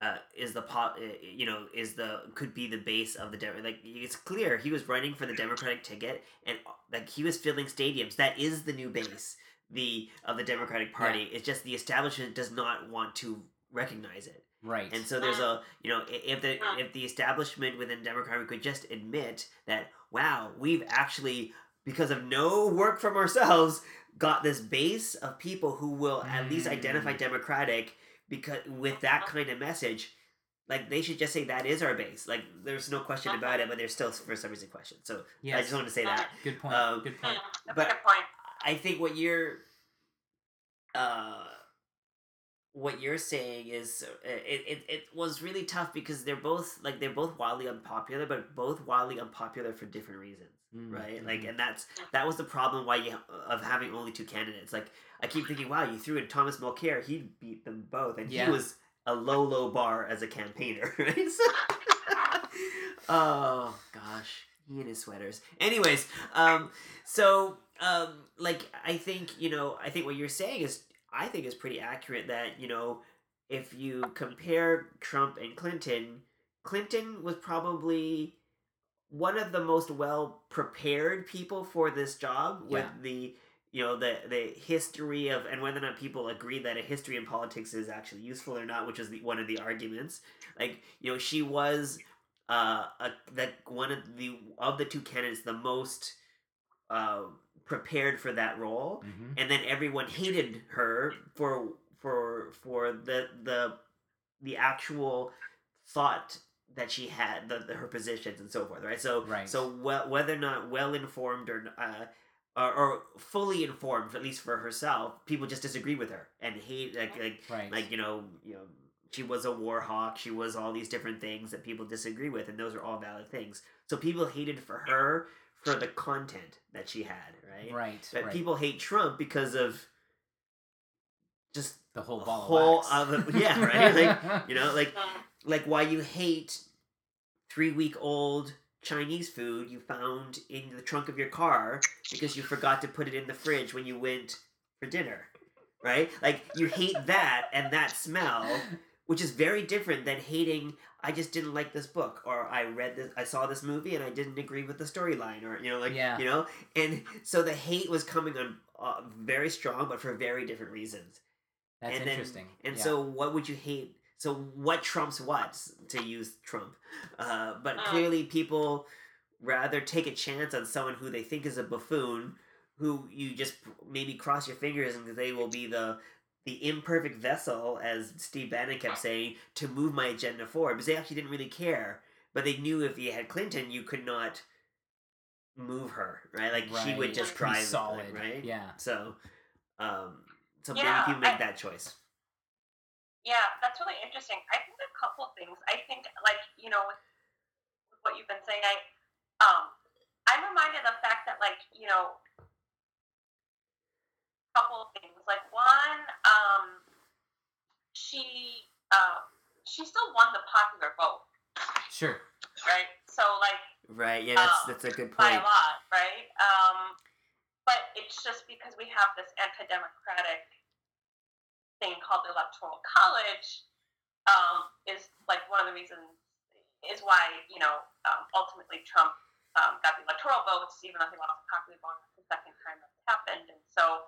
uh, is the po- uh, you know is the could be the base of the Dem- like it's clear he was running for the Democratic ticket and like he was filling stadiums. That is the new base the of the Democratic Party. It's just the establishment does not want to recognize it. Right. And so there's a you know if the if the establishment within Democratic could just admit that wow we've actually because of no work from ourselves got this base of people who will at least identify Mm. Democratic because with that kind of message like they should just say that is our base like there's no question about it but there's still for some reason question so I just wanted to say that Good point. um, Good Mm, point. that's But- good point. I think what you're uh what you're saying is uh, it, it, it was really tough because they're both like they're both wildly unpopular but both wildly unpopular for different reasons Mm, right like mhm. and that's that was the problem why you of having only two candidates like i keep thinking wow you threw in thomas mulcair he beat them both and Yeah. he was a low low bar as a campaigner right so, oh gosh he and his sweaters anyways um so um like i think you know i think what you're saying is i think is pretty accurate that you know if you compare trump and clinton clinton was probably one of the most well prepared people for this job with Yeah. the you know the the history of and whether or not people agree that a history in politics is actually useful or not which is the one of the arguments like you know she was uh a, that one of the of the two candidates the most uh prepared for that role Mhm. and then everyone hated her for for for the the the actual thought that she had the, the her positions and so forth right so Right. so well, whether or not well informed or uh or, or fully informed at least for herself people just disagree with her and hate like like Right. like you know you know she was a war hawk she was all these different things that people disagree with and those are all valid things so people hated for her for the content that she had right right. but right. people hate trump because of just the whole ball whole of wax. other yeah right like you know like Mm, like why you hate three week old Chinese food you found in the trunk of your car because you forgot to put it in the fridge when you went for dinner. Right? Like you hate that and that smell, which is very different than hating I just didn't like this book or I read this I saw this movie and I didn't agree with the storyline or you know like Yeah. you know and so the hate was coming on uh, very strong but for very different reasons. That's and then- interesting. And yeah. so, what would you hate? So, what trumps what? To use Trump, uh, but Mm. clearly, people rather take a chance on someone who they think is a buffoon, who you just maybe cross your fingers and they will be the the imperfect vessel, as Steve Bannon kept saying, to move my agenda forward. Because they actually didn't really care, but they knew if you had Clinton, you could not move her, right? Like she would just Pretty drive, solid. right? Yeah. So, um, so Yeah, maybe people make I- that choice. Yeah, that's really interesting. I think a couple of things. I think, like you know, with, with what you've been saying, I um, I'm reminded of the fact that, like you know, a couple of things. Like one, um, she uh, she still won the popular vote, Sure. right? So like Right. Yeah, that's uh, that's a good point. by a lot, right? Um, but it's just because we have this anti-democratic thing called the Electoral College um, is like one of the reasons is why you know um, ultimately Trump um, got the electoral votes, even though he lost the popular vote the second time that happened. And so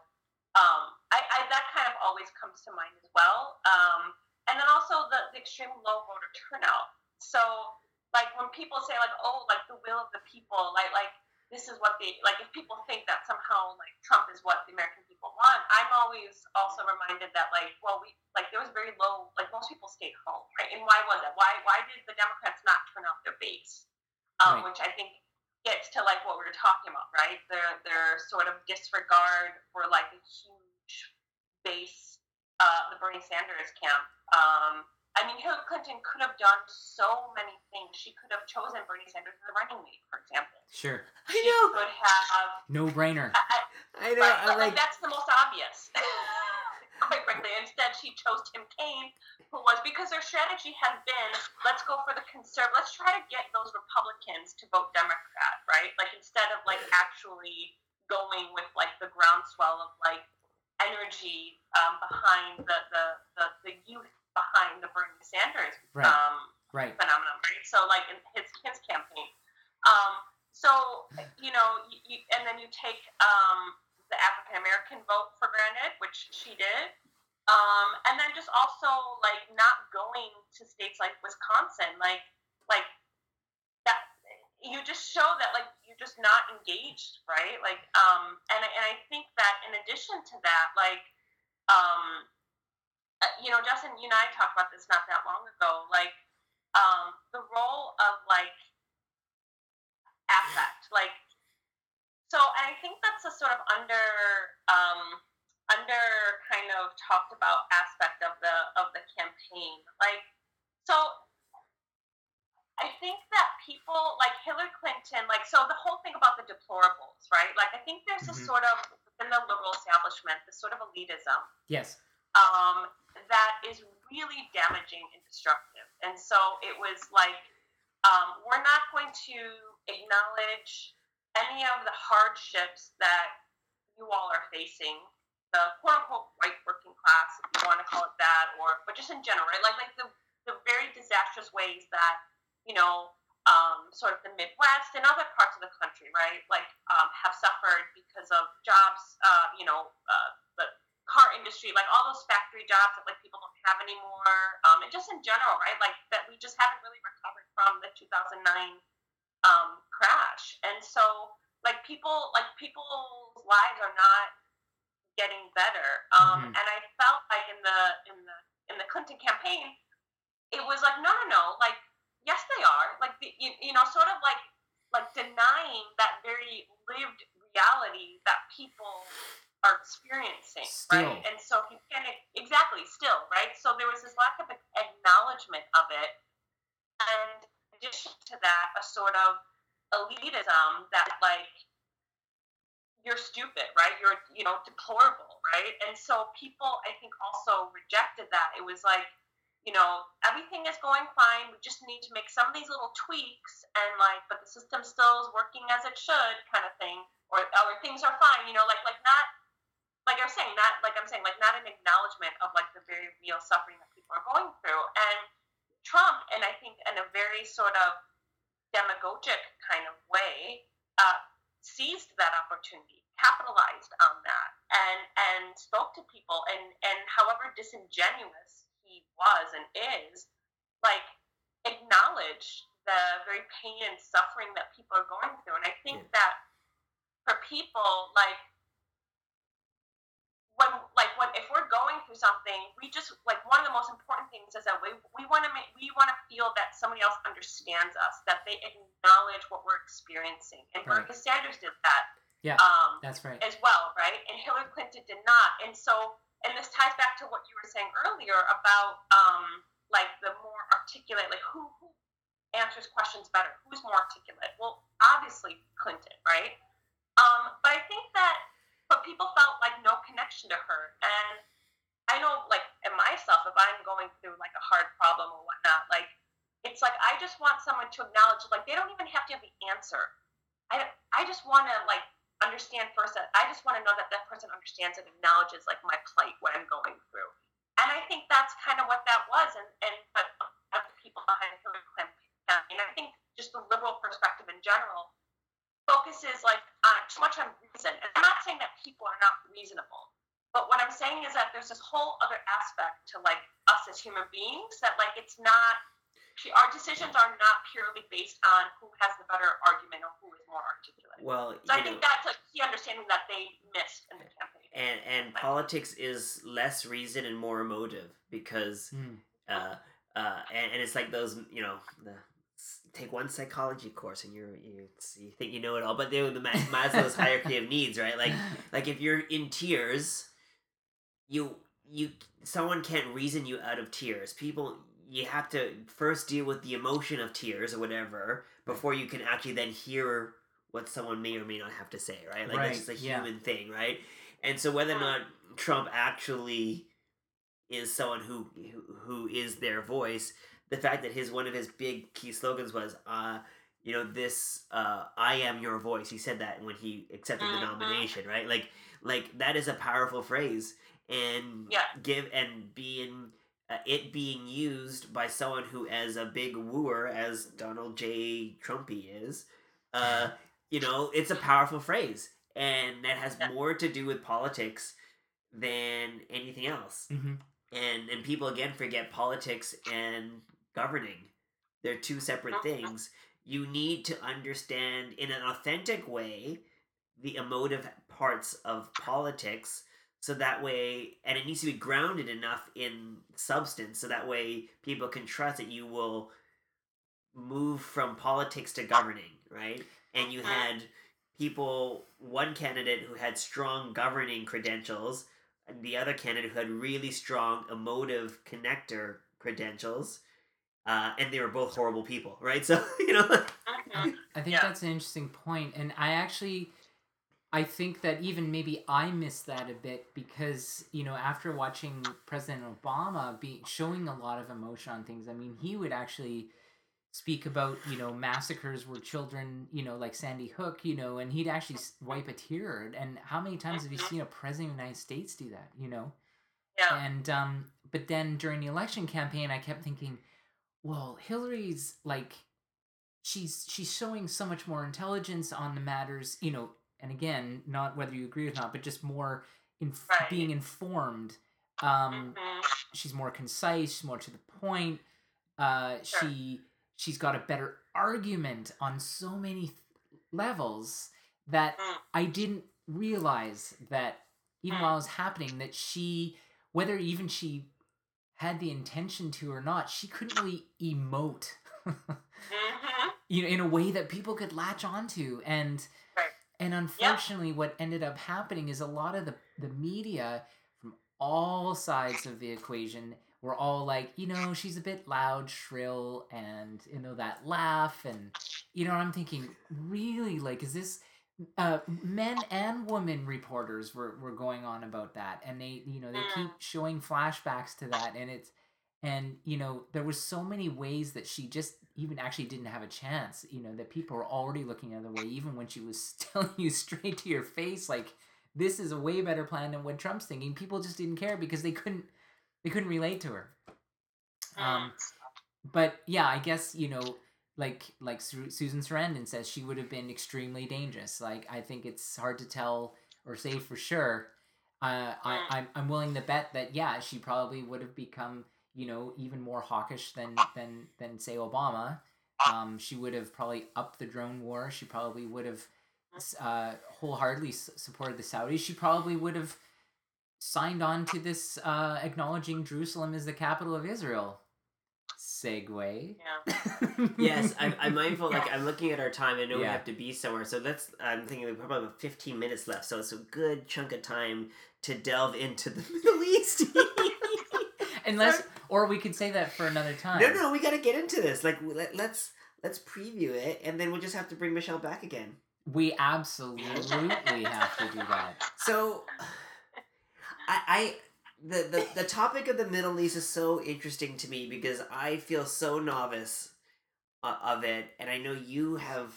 um, I, I, that kind of always comes to mind as well. Um, and then also the, the extreme low voter turnout. So like when people say like, oh, like the will of the people, like like this is what the like if people think that somehow like Trump is what the American people want, I'm always also reminded that like well we like there was very low like most people stayed home right and why was that why why did the Democrats not turn out their base um, right. which I think gets to like what we were talking about right their their sort of disregard for like a huge base uh, the Bernie Sanders camp um, I mean, Hillary Clinton could have done so many things. She could have chosen Bernie Sanders as a running mate, for example. Sure. I know. Could have. No brainer. I, I know. Right, I like, that's the most obvious. Quite frankly, instead she chose Tim Kaine, who was because their strategy had been let's go for the conservative, let's try to get those Republicans to vote Democrat, right? Like instead of like actually going with like the groundswell of like energy um, behind the, the, the, the youth behind the Bernie Sanders right. Um, right. phenomenon, right? So like in his his campaign. Um, so you know, you, you, and then you take um, the African American vote for granted, which she did. Um, and then just also like not going to states like Wisconsin, like like that you just show that like you're just not engaged, right? Like um, and and I think that in addition to that, like um, uh, you know, Justin, you and I talked about this not that long ago. Like um, the role of like affect, like so, and I think that's a sort of under um, under kind of talked about aspect of the of the campaign. Like so, I think that people like Hillary Clinton, like so the whole thing about the deplorables, right? Like I think there's mm-hmm. a sort of within the liberal establishment, this sort of elitism. Yes um, that is really damaging and destructive. And so it was like, um, we're not going to acknowledge any of the hardships that you all are facing, the quote unquote white working class, if you want to call it that, or but just in general, right? Like like the, the very disastrous ways that, you know, um, sort of the Midwest and other parts of the country, right? Like um, have suffered because of jobs, uh, you know, uh, the car industry, like all those factory jobs that like people don't have anymore, um, and just in general, right? Like that we just haven't really recovered from the 2009 um, crash, and so like people, like people's lives are not getting better, um, mm-hmm. and I felt like in the in the in the Clinton campaign, it was like no, no, no, like yes, they are, like the, you, you know, sort of like like denying that very lived reality that people are experiencing, still. right? And so you can exactly still, right? So there was this lack of acknowledgement of it, and addition to that, a sort of elitism that like you're stupid, right? You're you know deplorable, right? And so people, I think, also rejected that. It was like you know, everything is going fine. We just need to make some of these little tweaks and like, but the system still is working as it should, kind of thing. Or, or things are fine, you know, like like not like I was saying, not like I'm saying, like not an acknowledgement of like the very real suffering that people are going through. And Trump, and I think in a very sort of demagogic kind of way, uh, seized that opportunity, capitalized on that, and and spoke to people, and and however disingenuous he was and is, like acknowledged the very pain and suffering that people are going through. And I think yeah. that for people, like when like when if we're going through something, we just like one of the most important things is that we we want to make we want to feel that somebody else understands us, that they acknowledge what we're experiencing. And right. Bernie Sanders did that. Yeah, um, that's right. As well, right? And Hillary Clinton did not. And so, and this ties back to what you were saying earlier about um, like the more articulate, like who who answers questions better, who's more articulate. Well, obviously Clinton, right? Um, but I think that but people felt like no connection to her. And I know, like, in myself, if I'm going through like a hard problem or whatnot, like, it's like I just want someone to acknowledge, like, they don't even have to have the answer. I, I just want to, like, understand first that I just want to know that that person understands and acknowledges, like, my plight, what I'm going through. And I think that's kind of what that was, and and but people behind Hillary Clinton campaign, I think just the liberal perspective in general focuses like on too much on reason. And I'm not saying that people are not reasonable, but what I'm saying is that there's this whole other aspect to like us as human beings that like it's not our decisions are not purely based on who has the better argument or who is more articulate. Well, so I think know, that's a key understanding that they missed in the campaign. and and politics is less reason and more emotive because Mm. uh uh and, and it's like those you know the take one psychology course and you're you, you think you know it all but they the Ma- Maslow's hierarchy of needs right? Like like if you're in tears you you someone can't reason you out of tears. People you have to first deal with the emotion of tears or whatever before you can actually then hear what someone may or may not have to say right? Like that's Right, just a yeah. human thing right? And so whether or not trump actually is someone who, who is their voice the fact that his one of his big key slogans was uh you know this uh i am your voice he said that when he accepted the Mhm. nomination right like like that is a powerful phrase and Yeah. give and being uh, it being used by someone who as a big wooer as donald j trumpy is uh you know it's a powerful phrase and that has Yeah. more to do with politics than anything else hmm and and people again forget politics and governing they're two separate Mhm. things you need to understand in an authentic way the emotive parts of politics so that way and it needs to be grounded enough in substance so that way people can trust that you will move from politics to governing right and you Mhm. had people one candidate who had strong governing credentials and the other candidate who had really strong emotive connector credentials uh, and they were both horrible people right so you know Mhm. I think Yeah. that's an interesting point, and I actually, I think that even maybe I missed that a bit because you know after watching President Obama be showing a lot of emotion on things. I mean, he would actually speak about you know massacres where children you know like Sandy Hook you know, and he'd actually wipe a tear. And how many times have you Mhm. seen a president of the United States do that? You know. Yeah. And um, but then during the election campaign, I kept thinking, well, Hillary's like, she's she's showing so much more intelligence on the matters, you know. And again, not whether you agree or not, but just more in Right. being informed. Um, Mhm. she's more concise, she's more to the point. Uh, Sure. she she's got a better argument on so many th- levels that Mm. I didn't realize that even Mm. while it was happening that she whether even she had the intention to or not she couldn't really emote. Mhm. you know in a way that people could latch onto. And Right. and unfortunately what ended up happening is a lot of the the media from all sides of the equation were all like you know she's a bit loud shrill and you know that laugh. And you know i'm thinking really? Like is this uh, men and women reporters were, were going on about that. And they you know they keep showing flashbacks to that. And it's and you know there was so many ways that she just even actually didn't have a chance you know that people were already looking the other way even when she was telling you straight to your face like this is a way better plan than what trump's thinking. People just didn't care because they couldn't they couldn't relate to her. Um but yeah i guess you know like like Su- susan sarandon says she would have been extremely dangerous. Like i think it's hard to tell or say for sure. Uh, I, I'm, I'm willing to bet that yeah she probably would have become you know even more hawkish than than than say obama. Um, she would have probably upped the drone war. She probably would have uh, wholeheartedly s- supported the saudis. She probably would have signed on to this uh, acknowledging jerusalem as the capital of israel segue. Yeah. yes I'm, I'm mindful like i'm looking at our time. I know we have to be somewhere so that's i'm thinking we probably have 15 minutes left so it's a good chunk of time to delve into the middle east. Unless or we could say that for another time no no we gotta get into this. Like let, let's let's preview it and then we'll just have to bring michelle back again. We absolutely have to do that. So, I, I the, the the topic of the Middle East is so interesting to me because I feel so novice uh, of it, and I know you have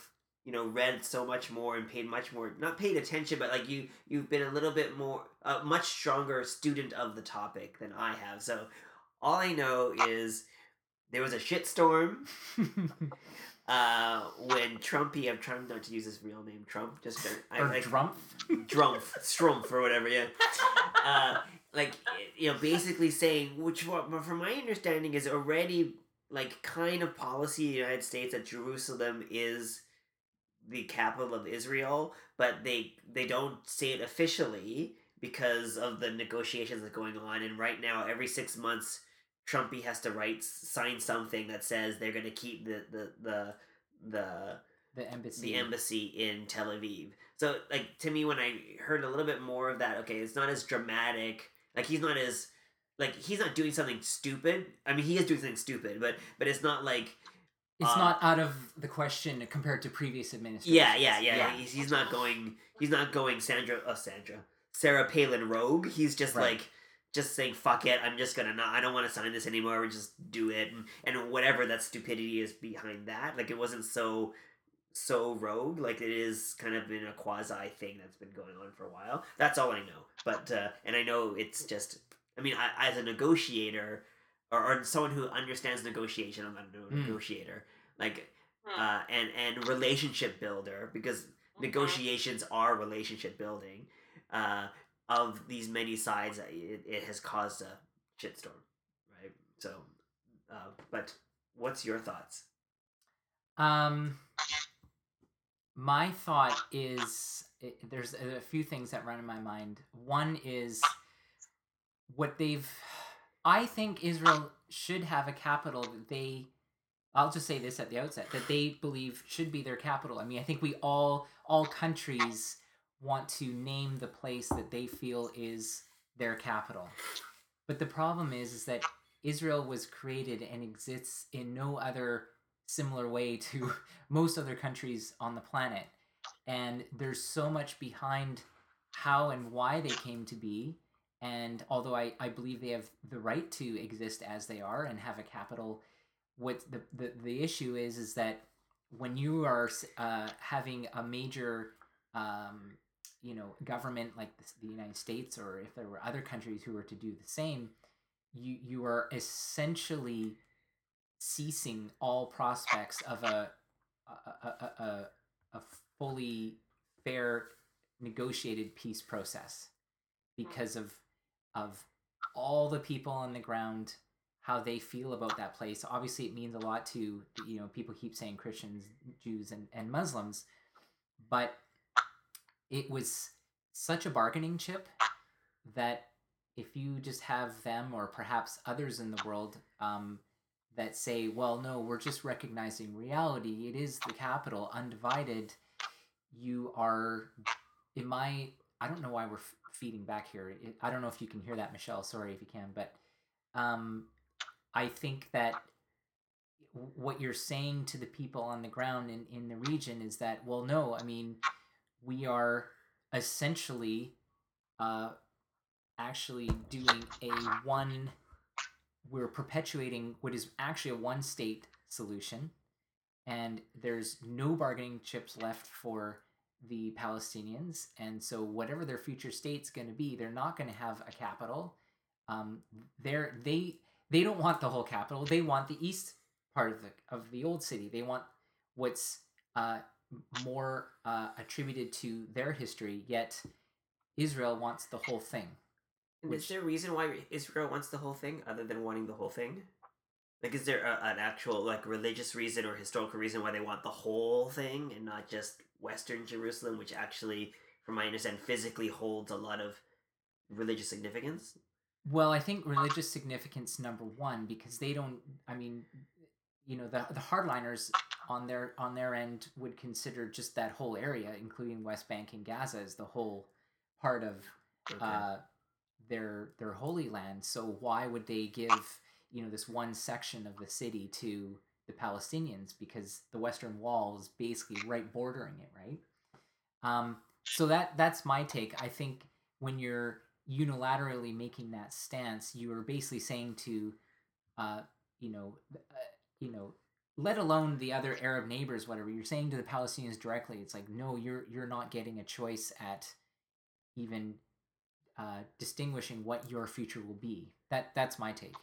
you know read so much more and paid much more not paid attention, but like you you've been a little bit more a much stronger student of the topic than I have. So. all I know is there was a shitstorm uh, when Trumpy. I'm trying not to use his real name, Trump. Just I, or like Drumpf. Drumpf, Strumpf, or whatever. Yeah. Uh, like you know, basically saying, which what- from my understanding is already like kind of policy in the United States that Jerusalem is the capital of Israel, but they they don't say it officially because of the negotiations that are going on. And right now, every six months, Trumpy has to write sign something that says they're going to keep the the the the the embassy. the embassy in Tel Aviv. So like to me when I heard a little bit more of that, okay, it's not as dramatic. Like he's not as like he's not doing something stupid. I mean he is doing something stupid, but but it's not like It's uh, not out of the question compared to previous administrations. yeah, yeah, yeah. He's, he's not going he's not going Sandra uh, Sandra. Sarah Palin rogue. He's just Right. like just saying fuck it, I'm just gonna not I don't want to sign this anymore, we just do it and, and whatever that stupidity is behind that. Like it wasn't so so rogue like it is kind of been a quasi thing that's been going on for a while that's all i know but uh and i know it's just i mean I, as a negotiator or, or someone who understands negotiation i'm not a Mm. negotiator like Hmm. uh and and relationship builder because Mhm. negotiations are relationship building uh of these many sides uh, it, it has caused a shitstorm right so uh but what's your thoughts Um, my thought is i there's a few things that run in my mind. One is what they've. I think Israel should have a capital that they. I'll just say this at the outset that they believe should be their capital. I mean, I think we all all countries want to name the place that they feel is their capital. But the problem is is that Israel was created and exists in no other similar way to most other countries on the planet. And there's so much behind how and why they came to be. And although I, I believe they have the right to exist as they are and have a capital, what the, the, the issue is is that when you are uh, having a major um, you know government like the, the United States or if there were other countries who were to do the same, you you are essentially ceasing all prospects of a a, a, a, a fully fair negotiated peace process because of of all the people on the ground how they feel about that place. Obviously it means a lot to you know people keep saying christians jews and, and muslims but it was such a bargaining chip that if you just have them or perhaps others in the world um, that say, well, no, we're just recognizing reality, it is the capital, undivided, you are, in my, I don't know why we're f- feeding back here. I don't know if you can hear that, Michelle. Sorry if you can, but um, I think that what you're saying to the people on the ground in, in the region is that, well, no, I mean, we are essentially uh, actually doing a one we're perpetuating what is actually a one state solution and there's no bargaining chips left for the palestinians and so whatever their future state's going to be they're not going to have a capital. Um, they're they they don't want the whole capital. They want the east part of the of the old city. They want what's uh, more uh, attributed to their history yet israel wants the whole thing And Which- is there a reason why Israel wants the whole thing other than wanting the whole thing? Like, is there a, an actual like religious reason or historical reason why they want the whole thing and not just Western Jerusalem, which actually, from my understanding, physically holds a lot of religious significance? Well, I think religious significance number one because they don't. I mean, you know, the the hardliners on their on their end would consider just that whole area, including West Bank and Gaza, as the whole part of Okay. uh, their their holy land. So why would they give you know this one section of the city to the Palestinians? Because the Western Wall is basically right bordering it, right? Um, so that that's my take. I think when you're unilaterally making that stance, you are basically saying to, uh, you know, uh, you know, let alone the other Arab neighbors, whatever you're saying to the Palestinians directly. It's like, no, you're you're not getting a choice at even uh, distinguishing what your future will be. That that's my take.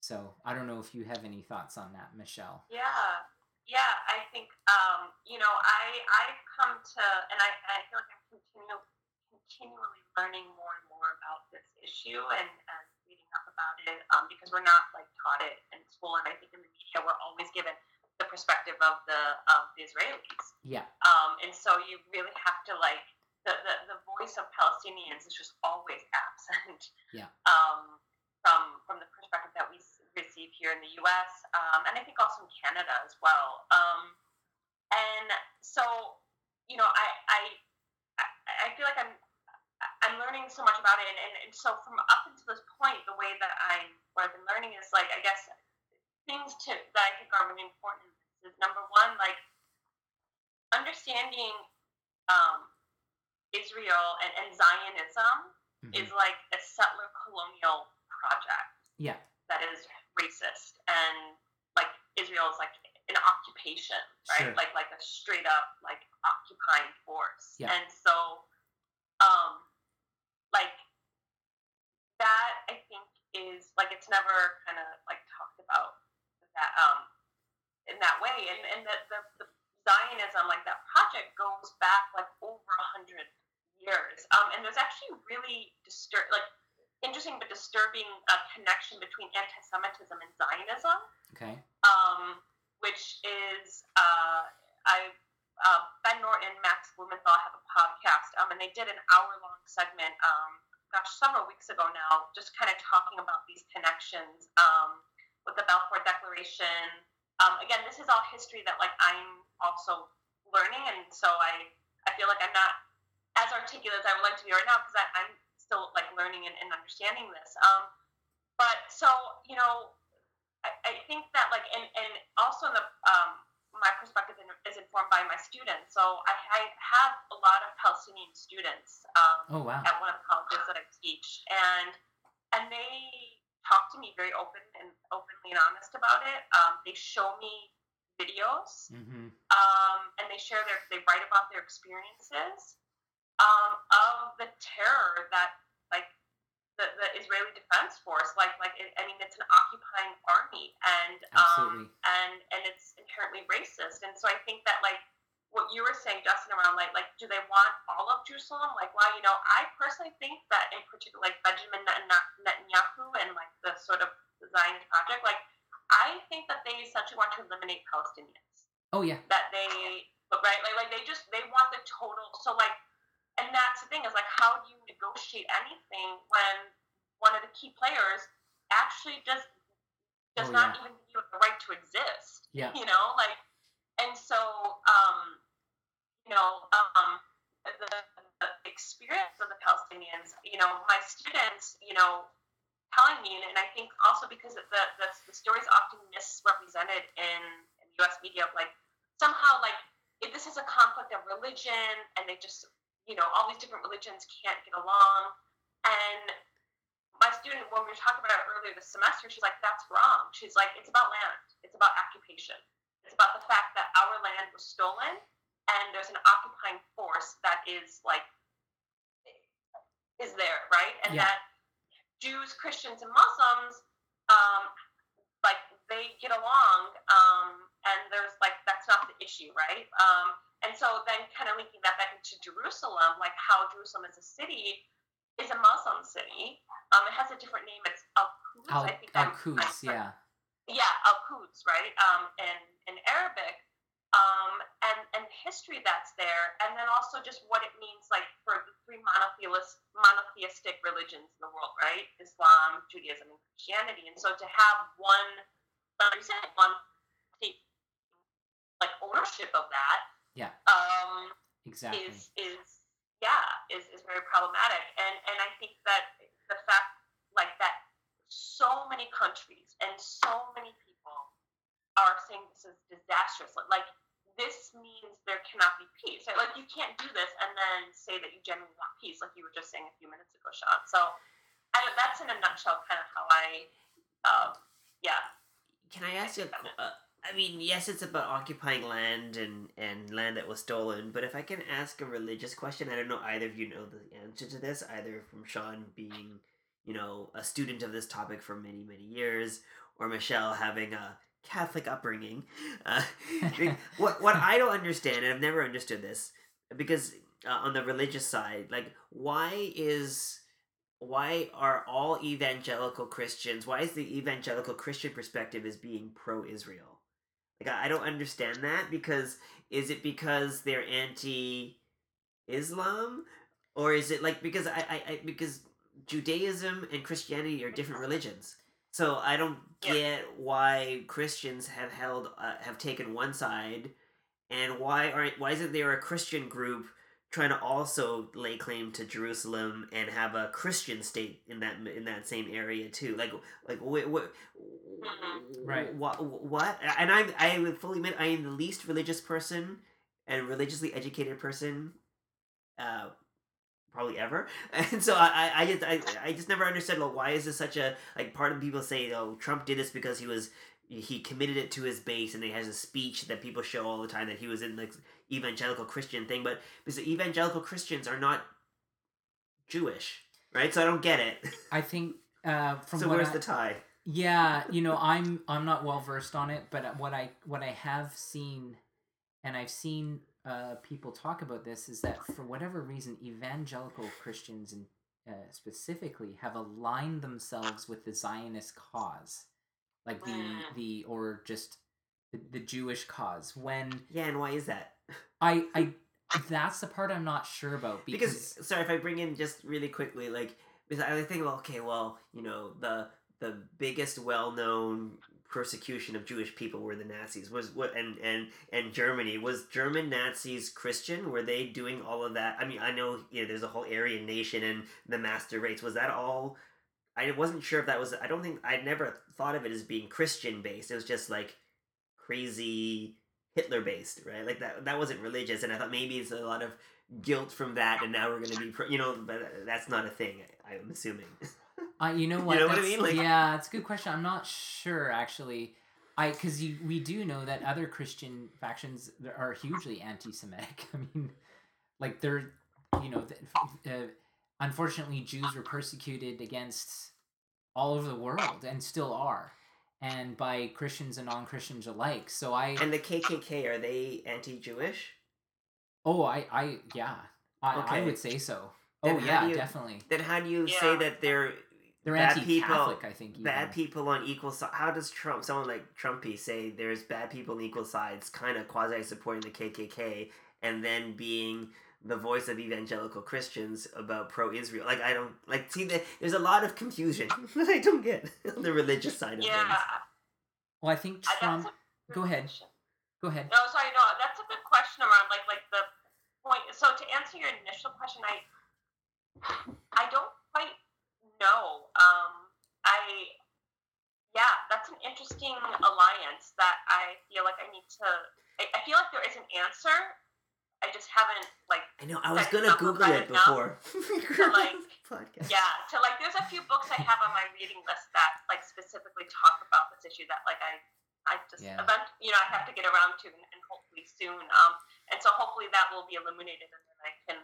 So I don't know if you have any thoughts on that, Michelle. Yeah, yeah. I think um, you know, I I come to, and I, I feel like I'm continue, continually learning more and more about this issue and, and reading up about it um, because we're not like taught it in school, and I think in the media we're always given the perspective of the of the Israelis. Yeah. Um, and so you really have to like the, the, the voice of Palestinians is just always absent. Yeah. Um, from from the perspective that we receive here in the U.S. Um, and I think also in Canada as well. Um, and so you know, I I I- feel like I'm I'm learning so much about it, and, and, and so from up until this point, the way that I what I've been learning is like I guess things to that I think are really important is number one, like understanding um, Israel and, and Zionism Mhm. is like a settler colonial project Yeah. that is racist and like Israel is like an occupation, right? Sure. Like like a straight up like occupying force. Yeah. And so um like that I think is like it's never kind of like talked about that um in that way and and the, the, the Zionism like that project goes back like over a hundred years um and there's actually really disturb like interesting but disturbing uh, connection between anti-Semitism and Zionism Okay. um, which is uh, I uh, Ben Norton and Max Blumenthal have a podcast, um, and they did an hour-long segment, um, gosh, several weeks ago now, just kind of talking about these connections um, with the Balfour Declaration. Um, again, this is all history that like I'm also learning, and so I I feel like I'm not as articulate as I would like to be right now because I'm still like learning and, and understanding this. Um, but so you know, I, I think that like and and also in the um, my perspective is informed by my students. So I, I have a lot of Palestinian students um, Oh wow. at one of the colleges that I teach, and and they talk to me very open and openly and honest about it. Um, they show me videos, Mm-hmm. um, and they share their they write about their experiences um, of the terror that like the, the Israeli Defense Force like like it, I mean it's an occupying army and Absolutely. um, and and it's inherently racist and so I think that like what you were saying Justin around like like do they want all of Jerusalem like wow you know I personally think that in particular like Benjamin Netanyahu and like the sort of the Zionist project like I think that they essentially want to eliminate Palestinians Oh yeah. that they but right like, like they just they want the total so like and that's the thing is like how do you negotiate anything when one of the key players actually does does Oh, not yeah. even give you the right to exist Yeah. you know like and so um you know um the, the experience of the palestinians you know my students you know telling me and i think also because the the, the story is often misrepresented in, in us media of like somehow like if this is a conflict of religion and they just you know all these different religions can't get along. And my student when we were talking about it earlier this semester she's like that's wrong. She's like it's about land. It's about occupation. It's about the fact that our land was stolen and there's an occupying force that is like is there right? And Yeah. that jews christians and muslims um, like they get along um, and there's like that's not the issue right? Um, and so then kind of linking that back into jerusalem like how jerusalem as a city is a muslim city um, it has a different name it's al-quds Al i think Al-Quds, yeah. yeah al-quds right um, in, in arabic um, and and history that's there, and then also just what it means like for the three monotheist monotheistic religions in the world, right? Islam, Judaism, and Christianity. And so to have one, like you said, one like ownership of that, Yeah. um, Exactly. is is yeah is, is very problematic and and i think that the fact like that so many countries and so many people are saying this is disastrous like, this means there cannot be peace right? like you can't do this and then say that you genuinely want peace like you were just saying a few minutes ago sean so I that's in a nutshell kind of how i um, yeah Can I ask you? a I mean, yes, it's about occupying land and and land that was stolen. But if I can ask a religious question, I don't know either of you know the answer to this. Either from Sean being you know a student of this topic for many many years, or Michelle having a Catholic upbringing. Uh, what what I don't understand, and I've never understood this, because uh, on the religious side, like why is why are all evangelical Christians? Why is the evangelical Christian perspective as being pro-Israel? Like I, don't understand that because is it because they're anti-Islam, or is it like because I, I, I because Judaism and Christianity are different religions. So I don't get why Christians have held uh, have taken one side, and why aren't why isn't there a Christian group trying to also lay claim to Jerusalem and have a Christian state in that in that same area too? Like like what what Right. what what? And I I would fully admit I am the least religious person and religiously educated person. Uh, probably ever. And so I, I just I, I just never understood like why is this such a like part of people say oh Trump did this because he was he committed it to his base and he has a speech that people show all the time that he was in the evangelical Christian thing but because evangelical Christians are not Jewish right? So I don't get it. I think uh, from so where's I, the tie? Yeah you know i'm i'm not well versed on it but what i what i have seen and i've seen uh, people talk about this is that for whatever reason evangelical christians and uh, specifically have aligned themselves with the zionist cause like the the or just the, the jewish cause when yeah and why is that i i that's the part i'm not sure about because, because sorry if I bring in just really quickly, like because I think well, okay, well, you know, the the biggest well known persecution of Jewish people were the Nazis. Was what and and and Germany was German Nazis Christian? Were they doing all of that? I mean, I know you know there's a whole Aryan nation and the master race. Was that all? I wasn't sure if that was. I don't think I'd never thought of it as being Christian based. It was just like crazy Hitler based, right? Like that that wasn't religious, and I thought maybe it's a lot of guilt from that, and now we're gonna be, you know, but that's not a thing. I, I'm assuming. Uh, you know what? you know what I mean? Like- yeah, it's a good question. I'm not sure actually. I because we do know that other Christian factions are hugely anti-Semitic. I mean, like they're you know, th- uh, unfortunately, Jews were persecuted against all over the world and still are, and by Christians and non-Christians alike. So I and the KKK are they anti-Jewish? oh I I yeah I, I would say so. Then Oh yeah, you- definitely. Then how do you Yeah. say that they're They're bad anti-Catholic, people- I think. bad people on equal sides? How does Trump, someone like Trumpy, say there's bad people on equal sides, kind of quasi supporting the KKK, and then being the voice of evangelical Christians about pro-Israel? Like I don't like see that there's a lot of confusion that I don't get on the religious side of Yeah, things. Well, I think Trump. that's a Go ahead. Go ahead. No, sorry, no, that's a good question around like like the point. So to answer your initial question, I I don't quite know. Um, I yeah, that's an interesting alliance that I feel like I need to. I, I feel like there is an answer. I just haven't like I know. I was gonna Google it before. So, like, podcast. yeah to like there's a few books i have on my reading list that like specifically talk about this issue that like i i just Yeah. event you know i have to get around to and, and hopefully soon um and so hopefully that will be illuminated and then i can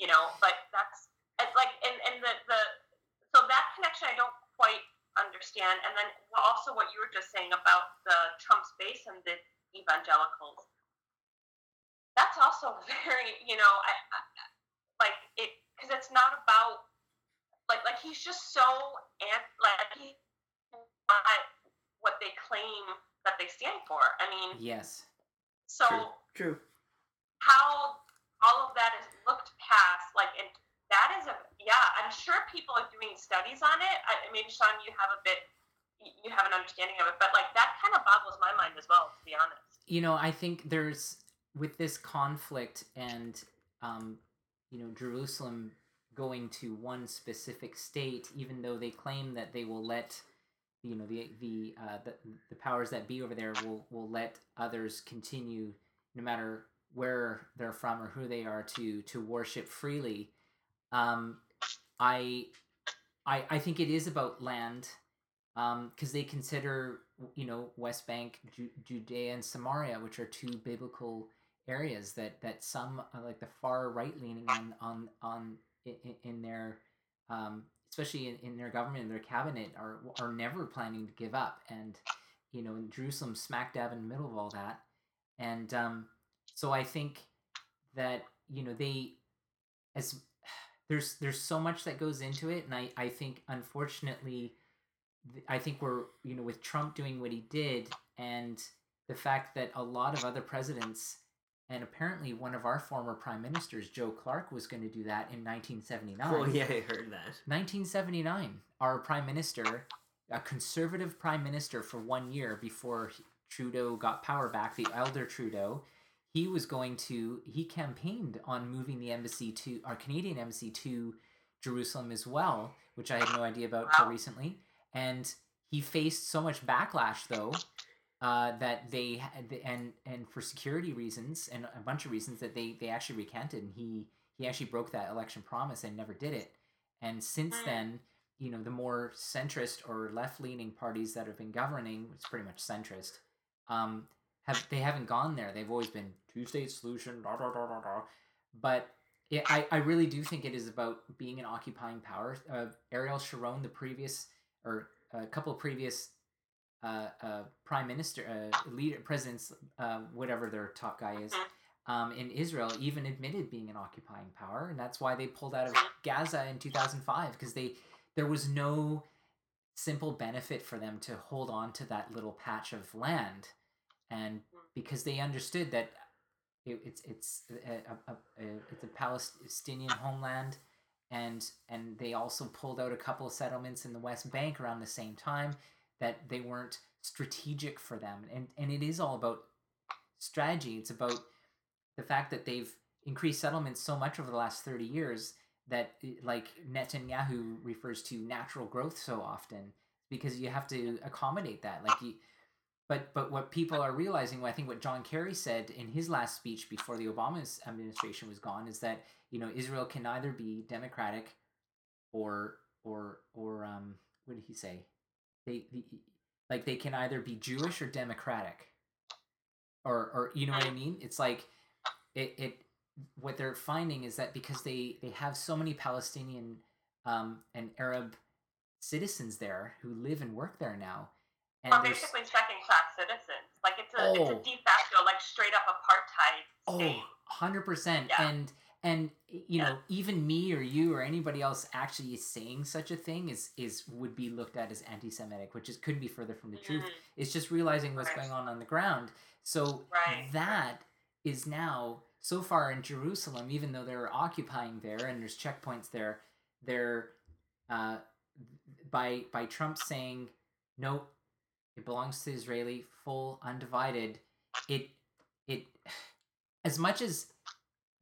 you know but that's it's like and and the the so that connection i don't quite understand and then also what you were just saying about the trump's base and the evangelicals that's also very you know I, I like it because it's not about like like he's just so and like he's not what they claim that they stand for. I mean, Yes. so True. True. how all of that is looked past, like, and that is a yeah. I'm sure people are doing studies on it. I, I mean, Sean, you have a bit, you have an understanding of it, but like that kind of boggles my mind as well, to be honest. You know, I think there's with this conflict and um, you know Jerusalem going to one specific state, even though they claim that they will let you know the the uh, the, the powers that be over there will will let others continue no matter where they're from or who they are to to worship freely. Um, I I I think it is about land because they consider you know West Bank, Ju- Judea, and Samaria, which are two biblical areas that that some uh, like the far right leaning on on on in, in their um, especially in, in their government and their cabinet, are are never planning to give up. And you know, Jerusalem smack dab in the middle of all that. And um, so I think that you know they as there's there's so much that goes into it, and I I think unfortunately. I think we're you know with Trump doing what he did and the fact that a lot of other presidents and apparently one of our former prime ministers, Joe Clark, was going to do that in 1979. Oh yeah, I heard that. 1979, our prime minister, a conservative prime minister for one year before Trudeau got power back, the elder Trudeau, he was going to he campaigned on moving the embassy to our Canadian embassy to Jerusalem as well, which I had no idea about until recently. And he faced so much backlash though uh, that they had and and for security reasons and a bunch of reasons that they they actually recanted and he he actually broke that election promise and never did it and since Mm. then you know the more centrist or left leaning parties that have been governing it's pretty much centrist um have they haven't gone there they've always been two state solution da, da, da, da, da. but it, I, I really do think it is about being an occupying power uh, ariel sharon the previous or a couple of previous uh, uh, prime minister, uh, leader, presidents, uh, whatever their top guy is, um, in Israel, even admitted being an occupying power, and that's why they pulled out of Gaza in 2005 because they there was no simple benefit for them to hold on to that little patch of land, and because they understood that it, it's it's a, a, a, a- it's a Palestinian homeland. And and they also pulled out a couple of settlements in the West Bank around the same time that they weren't strategic for them. And and it is all about strategy. It's about the fact that they've increased settlements so much over the last 30 years that like Netanyahu refers to natural growth so often because you have to accommodate that. Like you but but what people are realizing I think what John Kerry said in his last speech before the Obama administration was gone is that you know Israel can either be democratic or or or um what did he say they the, like they can either be Jewish or democratic, or or you know what I mean? It's like it it what they're finding is that because they they have so many Palestinian um, and Arab citizens there who live and work there now, and there's basically second class citizens. Like it's a it's Oh. a de facto, like straight up apartheid state. Oh, 100%. Yeah. And and you know, even me or you or anybody else actually saying such a thing is is would be looked at as anti-Semitic, which is couldn't be further from the truth. Mhm. It's just realizing what's Right. going on on the ground. So Right. that is now so far in Jerusalem, even though they're occupying there and there's checkpoints there, they're uh, by by Trump saying no, it belongs to Israeli, full, undivided. It it as much as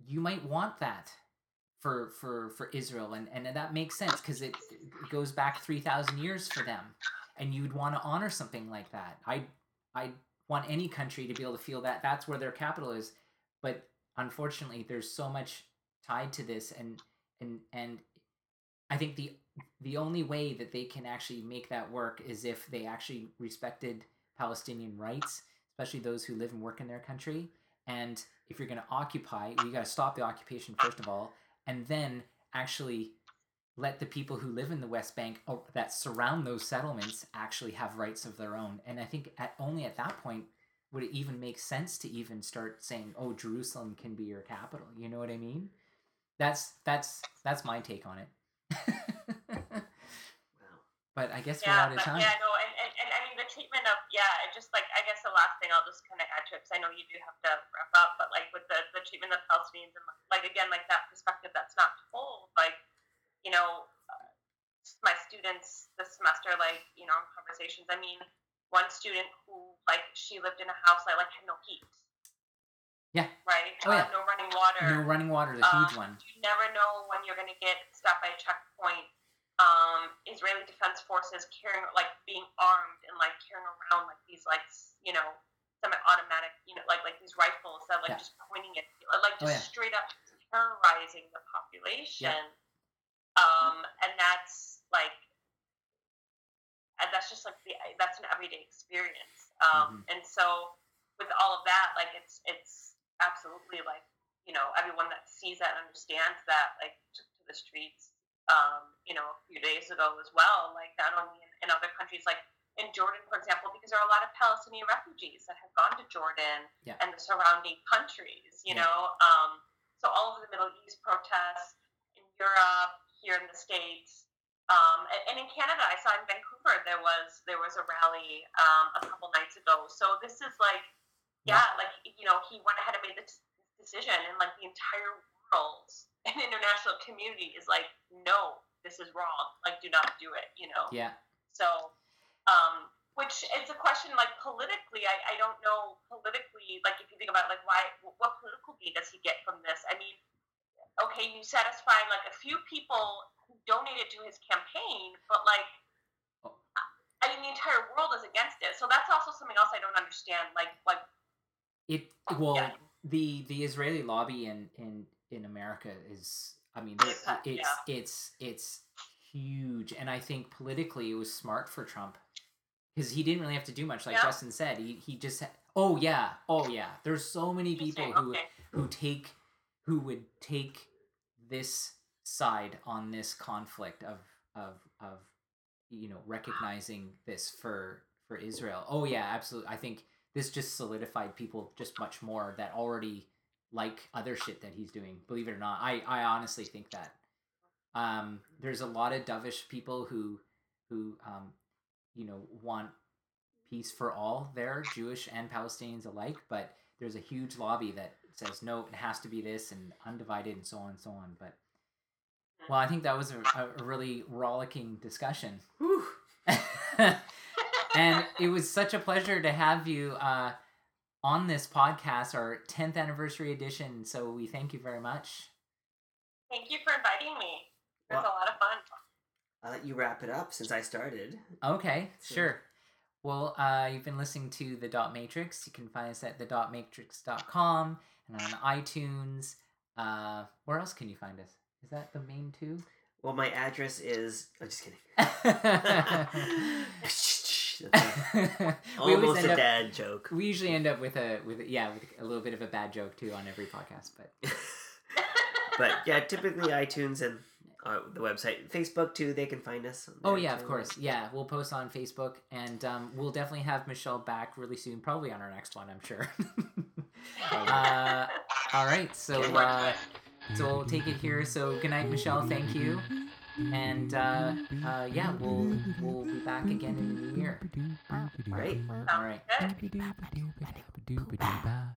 you might want that for for for Israel, and and that makes sense because it, it goes back three thousand years for them, and you'd want to honor something like that. I I want any country to be able to feel that that's where their capital is, but unfortunately, there's so much tied to this, and and and I think the the only way that they can actually make that work is if they actually respected Palestinian rights, especially those who live and work in their country. And if you're going to occupy, we got to stop the occupation first of all, and then actually let the people who live in the West Bank or that surround those settlements actually have rights of their own. And I think at only at that point would it even make sense to even start saying, "Oh, Jerusalem can be your capital." You know what I mean? That's that's that's my take on it. Wow. but I guess Yeah, we're out of but time. yeah, no, and, and, and I mean the treatment of yeah, it just like I guess the last thing I'll just kind of add to it because I know you do have to wrap up, but like with the the treatment of Palestinians and like again like that perspective that's not told, like you know, uh, my students this semester, like you know, in conversations. I mean, one student who like she lived in a house that like had no heat. Yeah. Right. Oh, uh, yeah. No running water. No running water, the huge Um, one. You never know when you're going to get stopped by a checkpoint. Um, Israeli Defense Forces carrying, like, being armed and like carrying around like these, like, you know, semi-automatic, you know, like like these rifles that like Yeah. just pointing at, like, Oh, just yeah. straight up terrorizing the population. Um, and that's like, and that's just like the that's an everyday experience. Um, Mm-hmm. and so with all of that, like, it's it's absolutely like you know everyone that sees that and understands that like took to the streets um, you know, a few days ago as well. Like not only in, in other countries, like in Jordan, for example, because there are a lot of Palestinian refugees that have gone to Jordan Yeah. and the surrounding countries. You Yeah. know, um, so all of the Middle East protests in Europe, here in the states. Um, and, and in Canada, I saw in Vancouver there was there was a rally um, a couple nights ago. So this is like, yeah, like you know, he went ahead and made this decision, and like the entire world and international community is like, no, this is wrong. Like, do not do it. You know. Yeah. So, um, which is a question like politically, I, I don't know politically, like if you think about like why, what political gain does he get from this? I mean, okay, you satisfy like a few people who donated to his campaign, but like, Oh. I mean, the entire world is against it. So that's also something else I don't understand. Like, like, It well Yeah. the the Israeli lobby in in in America is I mean there- uh, Yeah. it's it's it's huge and I think politically it was smart for Trump because he didn't really have to do much like Yeah. Justin said he he just oh yeah oh yeah there's so many people who okay. who take who would take this side on this conflict of of of you know recognizing this for for Israel. Oh yeah, absolutely. I think this just solidified people just much more that already like other shit that he's doing. Believe it or not, I I honestly think that. Um, there's a lot of dovish people who who um, you know want peace for all there, Jewish and Palestinians alike, but there's a huge lobby that says no, it has to be this and undivided and so on and so on. But well, I think that was a, a really rollicking discussion. Whew. and it was such a pleasure to have you uh, on this podcast, our 10th anniversary edition. So we thank you very much. Thank you for inviting me. It was Well- a lot of fun. I'll let you wrap it up since I started. Okay, Sure. sure. Well, uh, you've been listening to The Dot Matrix. You can find us at thedotmatrix.com and on iTunes. Uh, where else can you find us? Is that the main two? Well, my address is. I'm just kidding. almost a up. dad joke. We usually end up with a with a, yeah with a little bit of a bad joke too on every podcast, but but yeah, typically iTunes and uh, the website, Facebook too. They can find us. on Oh there, yeah, of course. Yeah, we'll post on Facebook, and um, we'll definitely have Michelle back really soon, probably on our next one, I'm sure. uh, all right, so uh, so we'll take it here. So good night, Michelle. Thank you, and uh, uh, yeah, we'll we'll be back again in the new year. Great. All right. Good. Ba-do-ba-do-ba-do-ba-do-ba-do-ba.